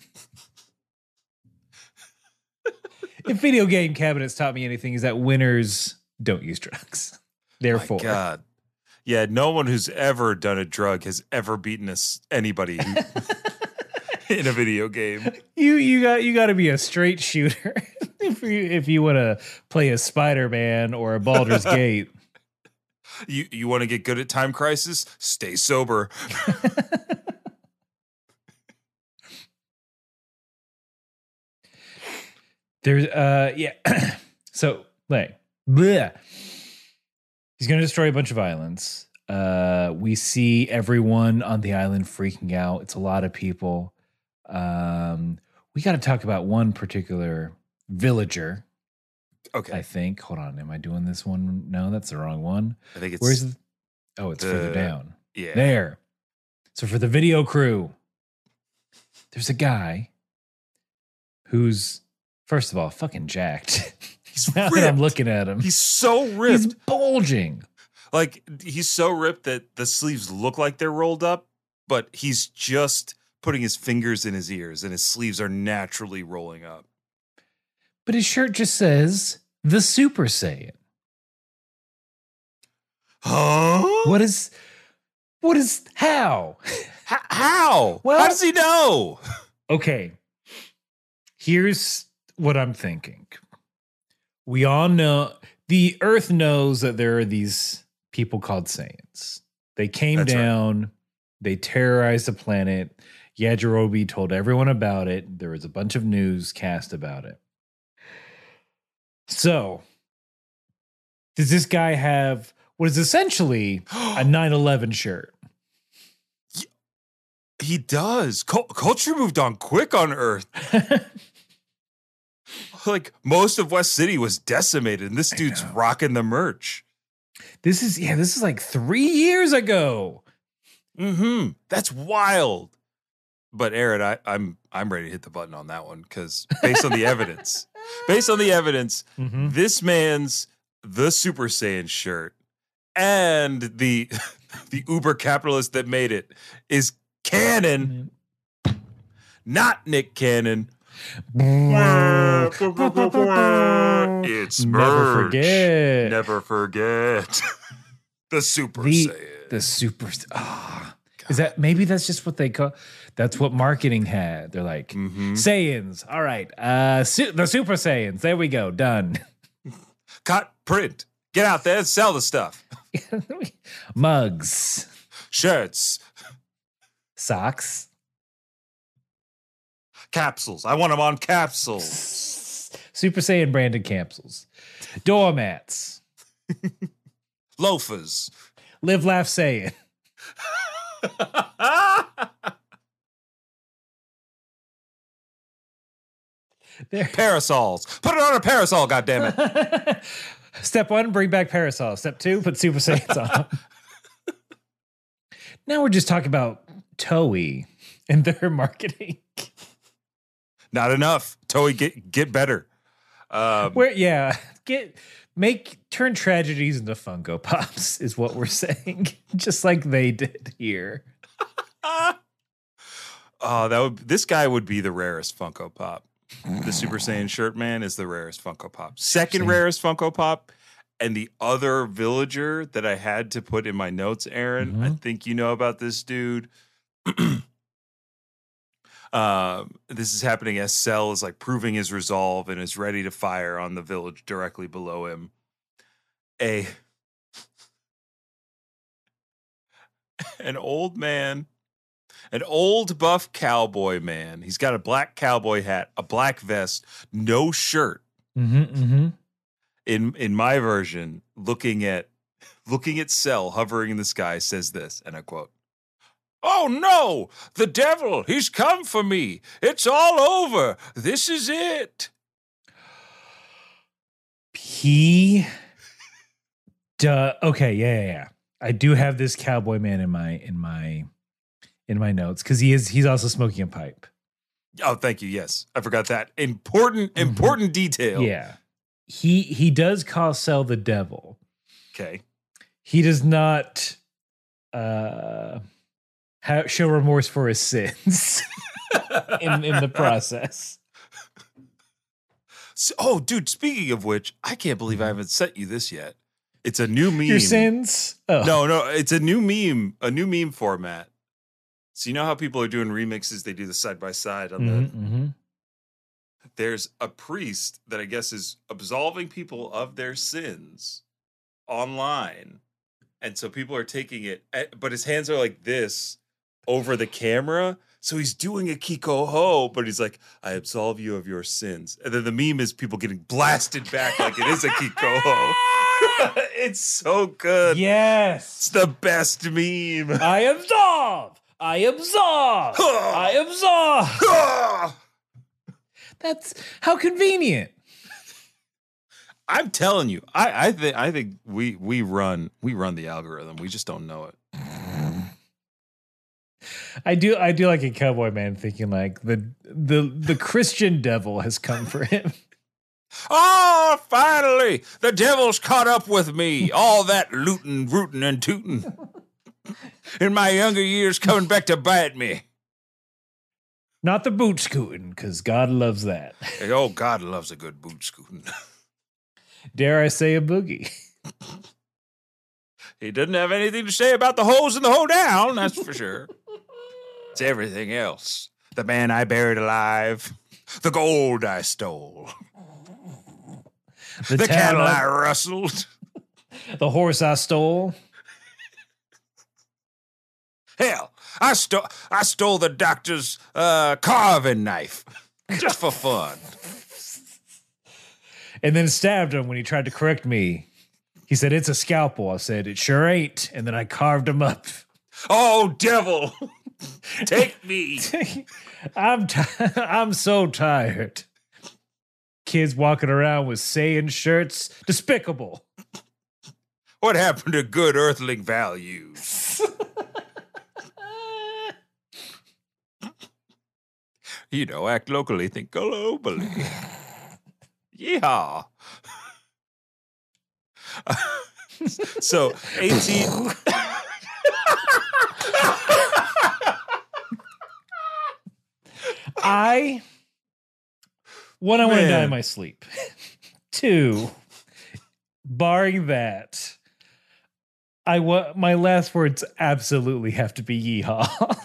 Speaker 2: if video game cabinets taught me anything, is that winners don't use drugs. Therefore,
Speaker 1: My God. Yeah, no one who's ever done a drug has ever beaten us anybody in a video game.
Speaker 2: you you got you got to be a straight shooter if you if you want to play a Spider Man or a Baldur's Gate.
Speaker 1: You you want to get good at time crisis? Stay sober.
Speaker 2: There's uh yeah. so like bleh. he's gonna destroy a bunch of islands. Uh we see everyone on the island freaking out. It's a lot of people. Um we gotta talk about one particular villager,
Speaker 1: Okay,
Speaker 2: I think. Hold on, am I doing this one? No, that's the wrong one.
Speaker 1: I think it's
Speaker 2: Where's the oh it's further down.
Speaker 1: yeah.
Speaker 2: There. So for the video crew, there's a guy who's first of all fucking jacked.
Speaker 1: He's
Speaker 2: now that I'm looking at him,
Speaker 1: He's so
Speaker 2: he's
Speaker 1: ripped.
Speaker 2: bulging.
Speaker 1: like he's so ripped that the sleeves look like they're rolled up, but he's just putting his fingers in his ears and his sleeves are naturally rolling up.
Speaker 2: But his shirt just says the Super Saiyan.
Speaker 1: Huh?
Speaker 2: What is what is how?
Speaker 1: H- how?
Speaker 2: Well-
Speaker 1: how does he know?
Speaker 2: Okay. Here's what I'm thinking. We all know the earth knows that there are these people called Saiyans. They came
Speaker 1: That's right.
Speaker 2: down, they terrorized the planet. Yajirobe told everyone about it. There was a bunch of news cast about it. So, does this guy have what is essentially a 9 11 shirt?
Speaker 1: He does. Cul- culture moved on quick on Earth. like most of West City was decimated, and this dude's rocking the merch.
Speaker 2: This is, yeah, this is like three years ago.
Speaker 1: Mm-hmm. That's wild. But Aaron, I, I'm I'm ready to hit the button on that one because based on the evidence, based on the evidence,
Speaker 2: Mhm.
Speaker 1: this man's the Super Saiyan shirt and the the Uber capitalist that made it is canon, not Nick Cannon. It's
Speaker 2: Never forget.
Speaker 1: Never forget. the Super
Speaker 2: the
Speaker 1: Saiyan.
Speaker 2: the super ah is that maybe that's just what they call that's what marketing had they're like
Speaker 1: Mhm.
Speaker 2: Saiyans all right uh su- the super Saiyans there we go done
Speaker 1: cut, print. Get out there sell the stuff.
Speaker 2: Mugs,
Speaker 1: Shirts,
Speaker 2: socks,
Speaker 1: capsules. I want them on capsules.
Speaker 2: Super Saiyan branded capsules, doormats,
Speaker 1: Loafers.
Speaker 2: live, laugh, Saiyan. There.
Speaker 1: Parasols. Put it on a parasol, goddammit.
Speaker 2: Step one, bring back parasol. Step two, put Super Saiyans on. now we're just talking about Toei and their marketing.
Speaker 1: Not enough. Toei, get get better. Um,
Speaker 2: Where yeah, get make turn tragedies into Funko Pops is what we're saying. just like they did here.
Speaker 1: oh, that would this guy would be the rarest Funko Pop. The Super Saiyan shirt man is the rarest Funko Pop. Second rarest Funko Pop. And the other villager that I had to put in my notes, Aaron, I mm-hmm. think you know about this dude. um, this is happening as Cell is like proving his resolve and is ready to fire on the village directly below him. A an old man, an old buff cowboy man. He's got a black cowboy hat, a black vest, no shirt.
Speaker 2: Mm-hmm, mm-hmm.
Speaker 1: In in my version, looking at looking at Cell hovering in the sky, says this, and I quote. Oh no! The devil! He's come for me! It's all over! This is it!
Speaker 2: He duh okay, yeah, yeah, yeah. I do have this cowboy man in my in my in my notes because he is he's also smoking a pipe.
Speaker 1: Oh, thank you. Yes, I forgot that important important detail.
Speaker 2: Yeah. He he does call Cell the devil.
Speaker 1: Okay.
Speaker 2: He does not uh ha- show remorse for his sins in in the process.
Speaker 1: So- oh, dude. Speaking of which, I can't believe I haven't sent you this yet. It's a new meme.
Speaker 2: Your sins? Oh.
Speaker 1: No, no, it's a new meme, a new meme format. So you know how people are doing remixes? They do the side by side on
Speaker 2: Mhm,
Speaker 1: the.
Speaker 2: mhm.
Speaker 1: There's a priest that I guess is absolving people of their sins online, and so people are taking it, eh, but his hands are like this over the camera. So he's doing a Kiko Ho, but he's like, I absolve you of your sins. And then the meme is people getting blasted back like it is a Kiko Ho. it's so good.
Speaker 2: Yes.
Speaker 1: It's the best meme.
Speaker 2: I absolve. I absolve. I absolve. That's how convenient.
Speaker 1: I'm telling you, I, I think I think we we run we run the algorithm. We just don't know it.
Speaker 2: I do I do like a cowboy man thinking like the the the Christian devil has come for him.
Speaker 1: Oh, finally, the devil's caught up with me. All that looting, rooting, and tooting in my younger years coming back to bite me.
Speaker 2: Not the boot scooting, because God loves that.
Speaker 1: Oh, God loves a good boot scooting.
Speaker 2: Dare I say a boogie?
Speaker 1: He doesn't have anything to say about the holes in the hole down, that's for sure. It's everything else. The man I buried alive, the gold I stole, the,
Speaker 2: town
Speaker 1: cattle
Speaker 2: I-
Speaker 1: I rustled.
Speaker 2: the horse I stole.
Speaker 1: Hell, I stole I stole the doctor's uh, carving knife just for fun.
Speaker 2: And then stabbed him when he tried to correct me. He said, It's a scalpel. I said, It sure ain't. And then I carved him up.
Speaker 1: Oh, devil, take me.
Speaker 2: I'm ti I'm so tired. Kids walking around with Saiyan shirts, despicable.
Speaker 1: What happened to good earthling values? you know, act locally, think globally. Yeehaw. so, 18.
Speaker 2: I one, I want to die in my sleep. Two, barring that, I want my last words absolutely have to be yeehaw.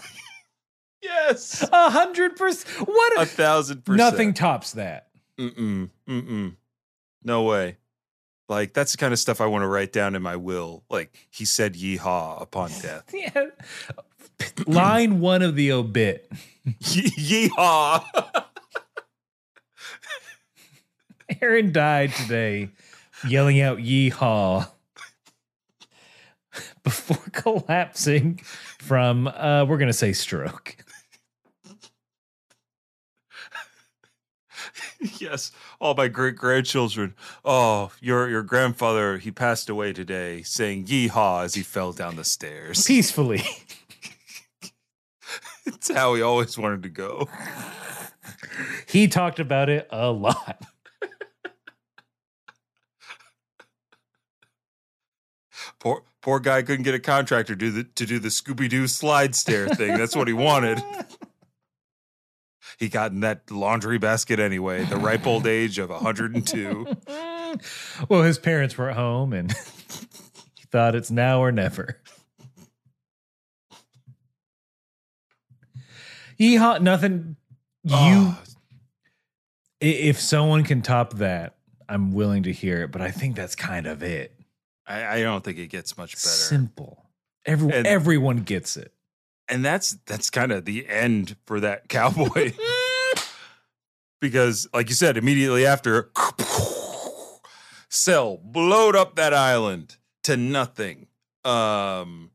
Speaker 1: yes.
Speaker 2: A hundred percent. What?
Speaker 1: A thousand percent.
Speaker 2: Nothing tops that.
Speaker 1: Mm-mm. Mm-mm. No way. Like that's the kind of stuff I want to write down in my will. Like he said yeehaw upon death.
Speaker 2: Yeah. Line one of the obit.
Speaker 1: Ye- yeehaw.
Speaker 2: Aaron died today yelling out yeehaw before collapsing from uh we're gonna say stroke.
Speaker 1: yes, all my great grandchildren. Oh, your your grandfather, he passed away today, saying yeehaw as he fell down the stairs.
Speaker 2: Peacefully.
Speaker 1: It's how he always wanted to go.
Speaker 2: He talked about it a lot.
Speaker 1: Poor poor guy couldn't get a contractor to do the to do the Scooby Doo slide stair thing. That's what he wanted. He got in that laundry basket anyway. The ripe old age of 102.
Speaker 2: well, his parents were at home and he thought it's now or never. Yeehaw, nothing. You,
Speaker 1: Oh,
Speaker 2: i if someone can top that, I'm willing to hear it, but I think that's kind of it.
Speaker 1: I, I don't think it gets much better.
Speaker 2: Simple. Every,
Speaker 1: And-
Speaker 2: everyone gets it.
Speaker 1: and that's that's kind of the end for that cowboy because like you said immediately after cell blowed up that island to nothing um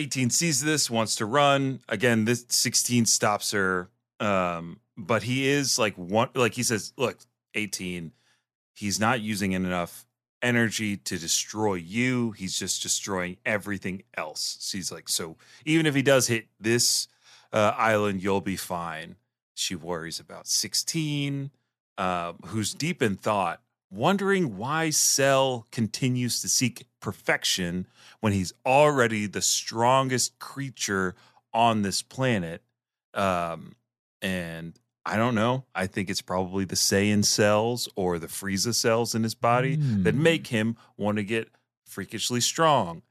Speaker 1: 18 sees this wants to run again this 16 stops her um but he is like one like he says look 18 he's not using enough energy to destroy you. He's just destroying everything else. So he's like, so even if he does hit this uh, island, you'll be fine. She worries about 16, uh, who's deep in thought, wondering why Cell continues to seek perfection when he's already the strongest creature on this planet. Um, and I don't know. I think it's probably the Saiyan cells or the Frieza cells in his body that
Speaker 2: Hmm.
Speaker 1: make him want to get freakishly strong.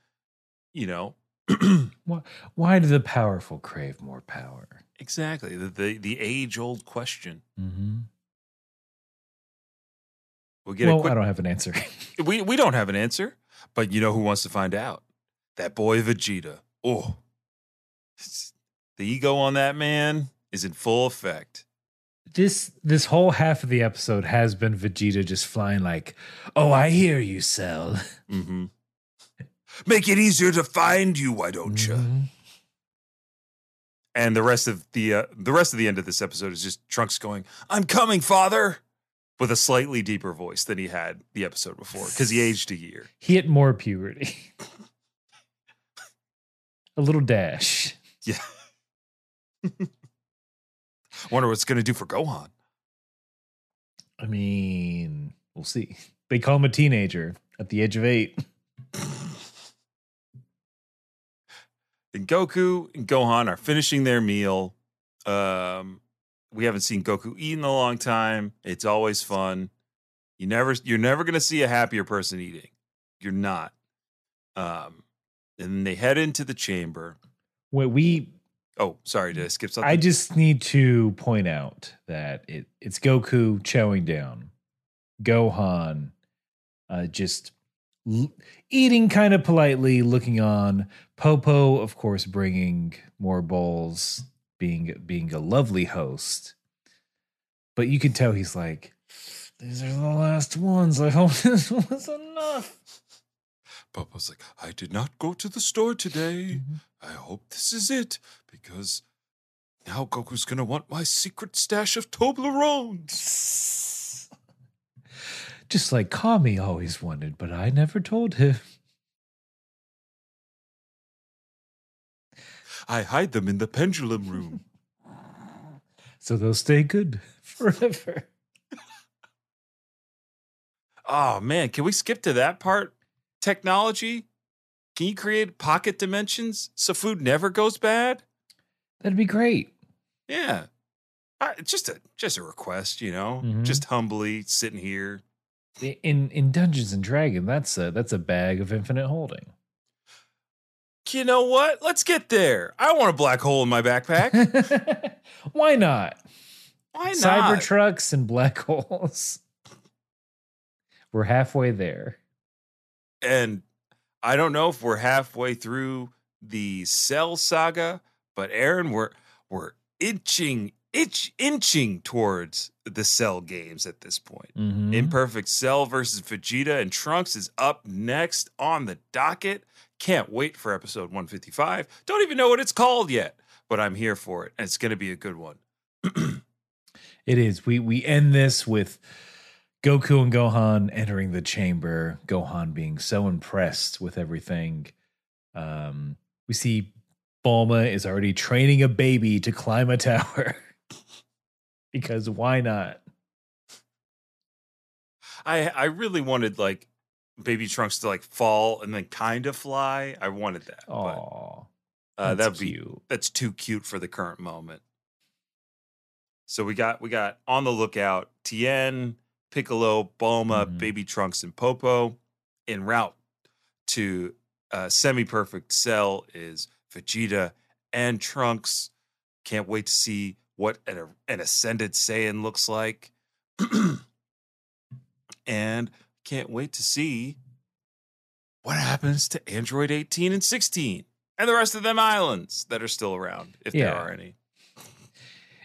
Speaker 1: You know,
Speaker 2: Why, why do the powerful crave more power?
Speaker 1: exactly the the, the age old question.
Speaker 2: Mm-hmm.
Speaker 1: We'll get
Speaker 2: Well,
Speaker 1: a quick.
Speaker 2: I don't have an answer.
Speaker 1: we we don't have an answer, but you know who wants to find out? That boy Vegeta. Oh, the ego on that man is in full effect.
Speaker 2: this this whole half of the episode has been Vegeta just flying like, "Oh, I hear you, Cell."
Speaker 1: Mm-hmm. Make it easier to find you, why don't you?
Speaker 2: Mhm.
Speaker 1: And the rest of the uh, the rest of the end of this episode is just Trunks going, "I'm coming, father," with a slightly deeper voice than he had the episode before because he aged a year.
Speaker 2: He hit more puberty. a little dash.
Speaker 1: Yeah. Wonder what it's going to do for Gohan.
Speaker 2: I mean, we'll see. They call him a teenager at the age of eight.
Speaker 1: And Goku and Gohan are finishing their meal. Um, we haven't seen Goku eat in a long time. It's always fun. You never, you're never going to see a happier person eating. You're not. Um, and then they head into the chamber.
Speaker 2: Wait, we
Speaker 1: Oh, sorry, did I skip something?
Speaker 2: I just need to point out that it, it's Goku chowing down, Gohan uh, just l- eating kind of politely, looking on. Popo, of course, bringing more bowls, being being a lovely host. But you can tell he's like, "These are the last ones. I hope this was enough."
Speaker 1: Popo's like, I did not go to the store today.
Speaker 2: Mm-hmm.
Speaker 1: I hope this is it because now Goku's gonna want my secret stash of Toblerones.
Speaker 2: Just like Kami always wanted, but I never told him.
Speaker 1: I hide them in the pendulum room.
Speaker 2: So they'll stay good forever.
Speaker 1: oh man, can we skip to that part? Technology? Can you create pocket dimensions so food never goes bad?
Speaker 2: That'd be great.
Speaker 1: Yeah. I, just a just a request, you know,
Speaker 2: Mhm.
Speaker 1: just humbly sitting here.
Speaker 2: In in Dungeons and Dragons, that's a that's a bag of infinite holding.
Speaker 1: You know what? Let's get there. I want a black hole in my backpack.
Speaker 2: Why not?
Speaker 1: Why not?
Speaker 2: Cyber trucks and black holes. We're halfway there.
Speaker 1: And I don't know if we're halfway through the Cell saga, but Aaron, we're we're inching itch inching towards the Cell games at this point.
Speaker 2: Mhm.
Speaker 1: Imperfect Cell versus Vegeta and Trunks is up next on the docket. Can't wait for episode 155. Don't even know what it's called yet, but I'm here for it. And it's going to be a good one.
Speaker 2: It is. We we end this with Goku and Gohan entering the chamber. Gohan being so impressed with everything. Um, we see Bulma is already training a baby to climb a tower. because why not?
Speaker 1: I I really wanted like baby Trunks to like fall and then kind of fly. I wanted that.
Speaker 2: Oh,
Speaker 1: uh,
Speaker 2: that's
Speaker 1: that'd be
Speaker 2: cute.
Speaker 1: that's too cute for the current moment. So we got we got on the lookout Tien, Piccolo, Bulma,
Speaker 2: Mhm.
Speaker 1: Baby Trunks, and Popo. En route to uh, semi perfect cell is Vegeta and Trunks. Can't wait to see what an, an ascended Saiyan looks like. and can't wait to see what happens to Android 18 and 16 and the rest of them islands that are still around, if there are any.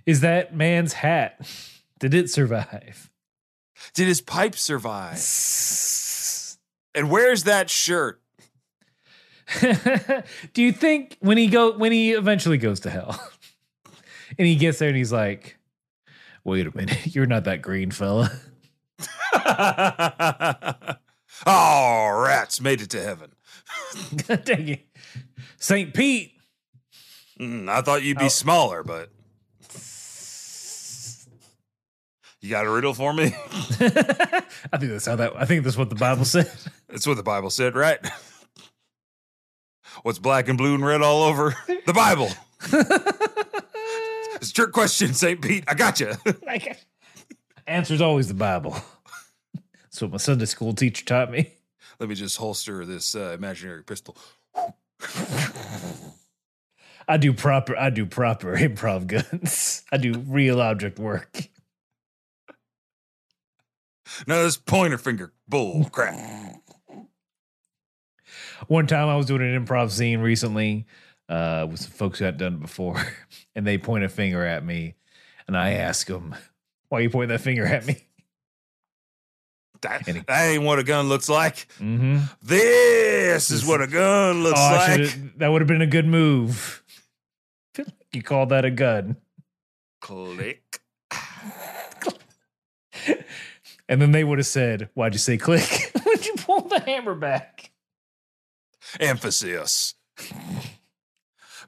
Speaker 2: Is that man's hat? Did it survive?
Speaker 1: Did his pipe survive? And where's that shirt?
Speaker 2: Do you think when he go when he eventually goes to hell and he gets there and he's like, wait a minute, you're not that green fella.
Speaker 1: oh, rats made it to heaven.
Speaker 2: Dang it. Saint Pete.
Speaker 1: Mm, I thought you'd be
Speaker 2: Oh.
Speaker 1: smaller, but you got a riddle for me?
Speaker 2: I think that's how that I think that's what the Bible said.
Speaker 1: That's what the Bible said, right? What's black and blue and red all over? The Bible. it's a trick question, St. Pete. I got you.
Speaker 2: Answer's always the Bible. That's what my Sunday school teacher taught me.
Speaker 1: Let me just holster this uh, imaginary pistol.
Speaker 2: I do proper I do proper improv guns. I do real object work.
Speaker 1: No, this pointer finger bull crap.
Speaker 2: One time I was doing an improv scene recently uh, with some folks who hadn't done it before, and they point a finger at me, and I ask them, "Why you point that finger at me?"
Speaker 1: That, that ain't what a gun looks like.
Speaker 2: Mm-hmm.
Speaker 1: This is what a gun looks
Speaker 2: oh,
Speaker 1: like.
Speaker 2: that would have been a good move. you call that a gun,
Speaker 1: Click.
Speaker 2: and then they would have said, "Why'd you say click? Would you pull the hammer back?"
Speaker 1: Emphasis.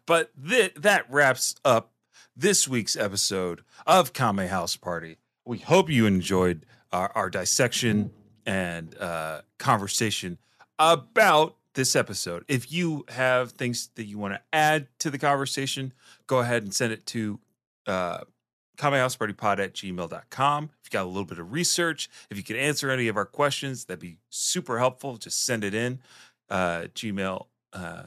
Speaker 1: But th- that wraps up this week's episode of Kame House Party. We hope you enjoyed our, our dissection and uh, conversation about this episode. If you have things that you want to add to the conversation, go ahead and send it to uh, kamehousepartypod at gmail.com. If you got a little bit of research, if you could answer any of our questions, that'd be super helpful. Just send it in. Uh, Gmail, uh,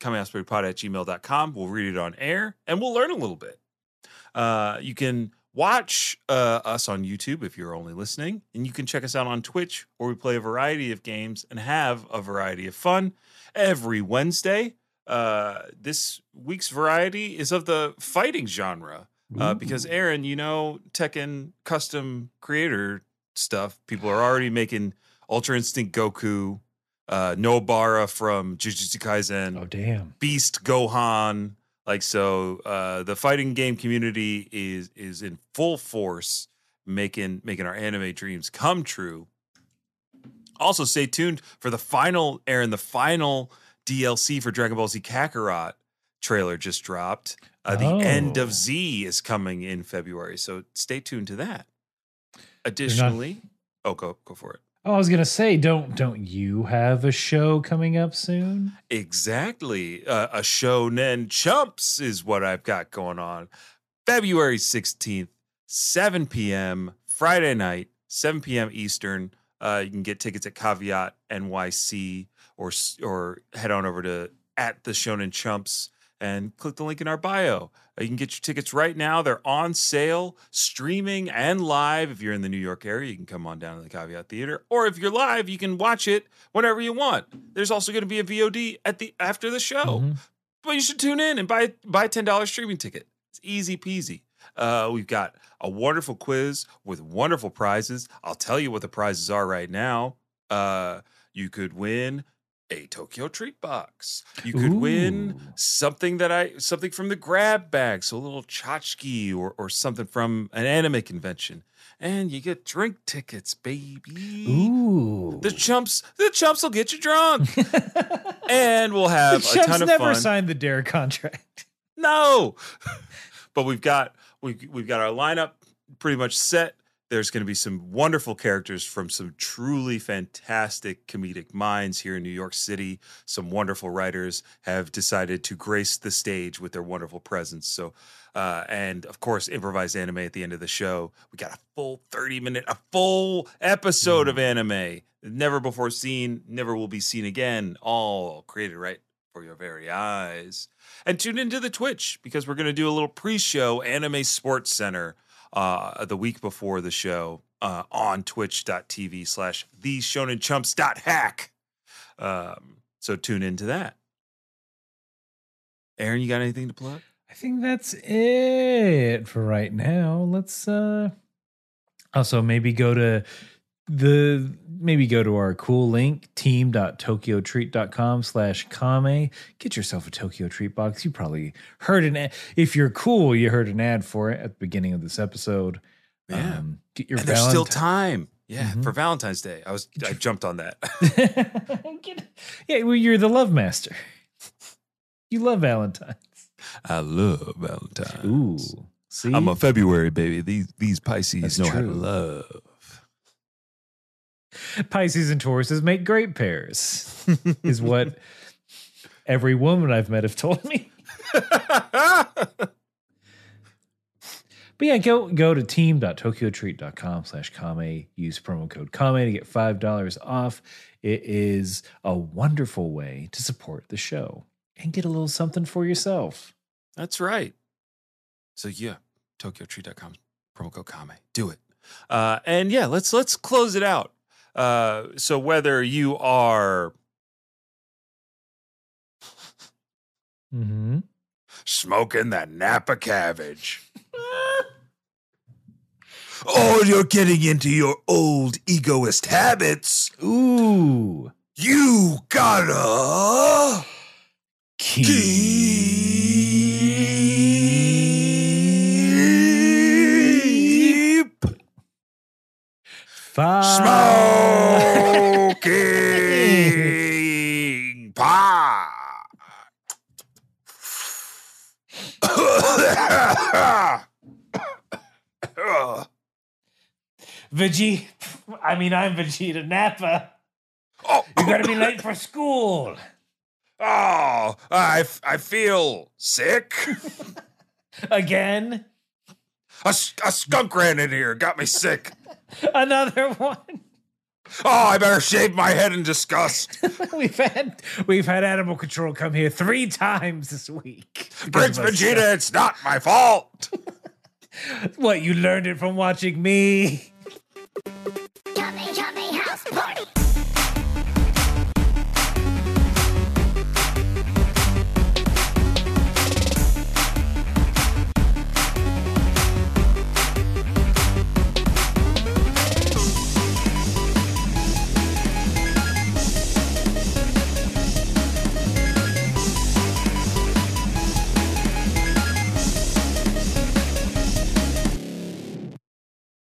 Speaker 1: kamehousepartypod at gmail.com. We'll read it on air and we'll learn a little bit. Uh, you can watch uh, us on YouTube if you're only listening, and you can check us out on Twitch where we play a variety of games and have a variety of fun every Wednesday. Uh, this week's variety is of the fighting genre uh, because Aaron, you know, Tekken custom creator stuff. People are already making Ultra Instinct Goku, uh, Nobara from Jujutsu Kaisen.
Speaker 2: Oh damn!
Speaker 1: Beast Gohan. Like so, uh, the fighting game community is is in full force, making making our anime dreams come true. Also, stay tuned for the final, Aaron. The final DLC for Dragon Ball Z Kakarot trailer just dropped. Uh, the end
Speaker 2: Oh.
Speaker 1: of Z is coming in February, so stay tuned to that. Additionally, oh, go go for it.
Speaker 2: Oh, I was gonna say, don't don't you have a show coming up soon?
Speaker 1: Exactly. Uh, a shonen chumps is what I've got going on. February 16th, 7 p.m. Friday night, 7 p.m. Eastern. Uh, you can get tickets at Caveat NYC or or head on over to at the Shonen Chumps and click the link in our bio. Uh, You can get your tickets right now. They're on sale, streaming and live. If you're in the New York area, you can come on down to the Caveat Theater. Or if you're live, you can watch it whenever you want. There's also going to be a VOD at the after the show. But you should tune in and buy buy a ten dollars streaming ticket. It's easy peasy. Uh, we've got a wonderful quiz with wonderful prizes. I'll tell you what the prizes are right now. Uh, you could win a Tokyo treat box. You could win something that I something from the grab bag, so a little tchotchke or or something from an anime convention. And you get drink tickets, baby.
Speaker 2: Ooh.
Speaker 1: The chumps, the chumps will get you drunk. and we'll have
Speaker 2: the
Speaker 1: a ton of
Speaker 2: never
Speaker 1: fun.
Speaker 2: signed the Dare contract.
Speaker 1: No, but we've got we've we've got our lineup pretty much set. There's going to be some wonderful characters from some truly fantastic comedic minds here in New York City. Some wonderful writers have decided to grace the stage with their wonderful presence. So, uh, and of course, improvised anime at the end of the show. We got a full 30 minute, a full episode of anime, never before seen, never will be seen again. All created right for your very eyes. And tune into the Twitch because we're going to do a little pre-show Anime Sports Center uh, the week before the show uh, on twitch.tv slash the shonen chumps dot hack. Um, so tune into that. Aaron, you got anything to plug?
Speaker 2: I think that's it for right now. Let's uh also maybe go to the maybe go to our cool link team.tokyotreat.com slash kame get yourself a tokyo treat box you probably heard an ad if you're cool you heard an ad for it at the beginning of this episode
Speaker 1: Yeah.
Speaker 2: um, get your
Speaker 1: And there's still time. Yeah,
Speaker 2: Mhm.
Speaker 1: for Valentine's Day. I was I jumped on that.
Speaker 2: Yeah well you're the love master you love valentine's
Speaker 1: I love Valentine's.
Speaker 2: ooh see
Speaker 1: I'm a February baby. These these Pisces
Speaker 2: That's
Speaker 1: know how to love.
Speaker 2: Pisces and Tauruses make great pairs, is what every woman I've met have told me. But yeah, go go to team.tokyotreat.com slash Kame. Use promo code Kame to get $5 off. It is a wonderful way to support the show and get a little something for yourself.
Speaker 1: That's right. So yeah, TokyoTreat.com promo code Kame. Do it. Uh, and yeah, let's let's close it out. Uh, so whether you are
Speaker 2: Mm-hmm.
Speaker 1: smoking that Napa cabbage, or you're getting into your old egoist habits,
Speaker 2: Ooh.
Speaker 1: you gotta keep
Speaker 2: Five.
Speaker 1: smoking pot.
Speaker 2: Veggie. I mean, I'm Vegeta Nappa.
Speaker 1: oh,
Speaker 2: You gotta be late for school.
Speaker 1: oh, I, f- I feel sick.
Speaker 2: Again?
Speaker 1: A, a skunk ran in here, got me sick.
Speaker 2: Another one.
Speaker 1: Oh, I better shave my head in disgust.
Speaker 2: we've had we've had animal control come here three times this week.
Speaker 1: Prince
Speaker 2: Because of us.
Speaker 1: Vegeta, it's not my fault.
Speaker 2: What you learned it from watching me?
Speaker 10: Yummy, yummy house party.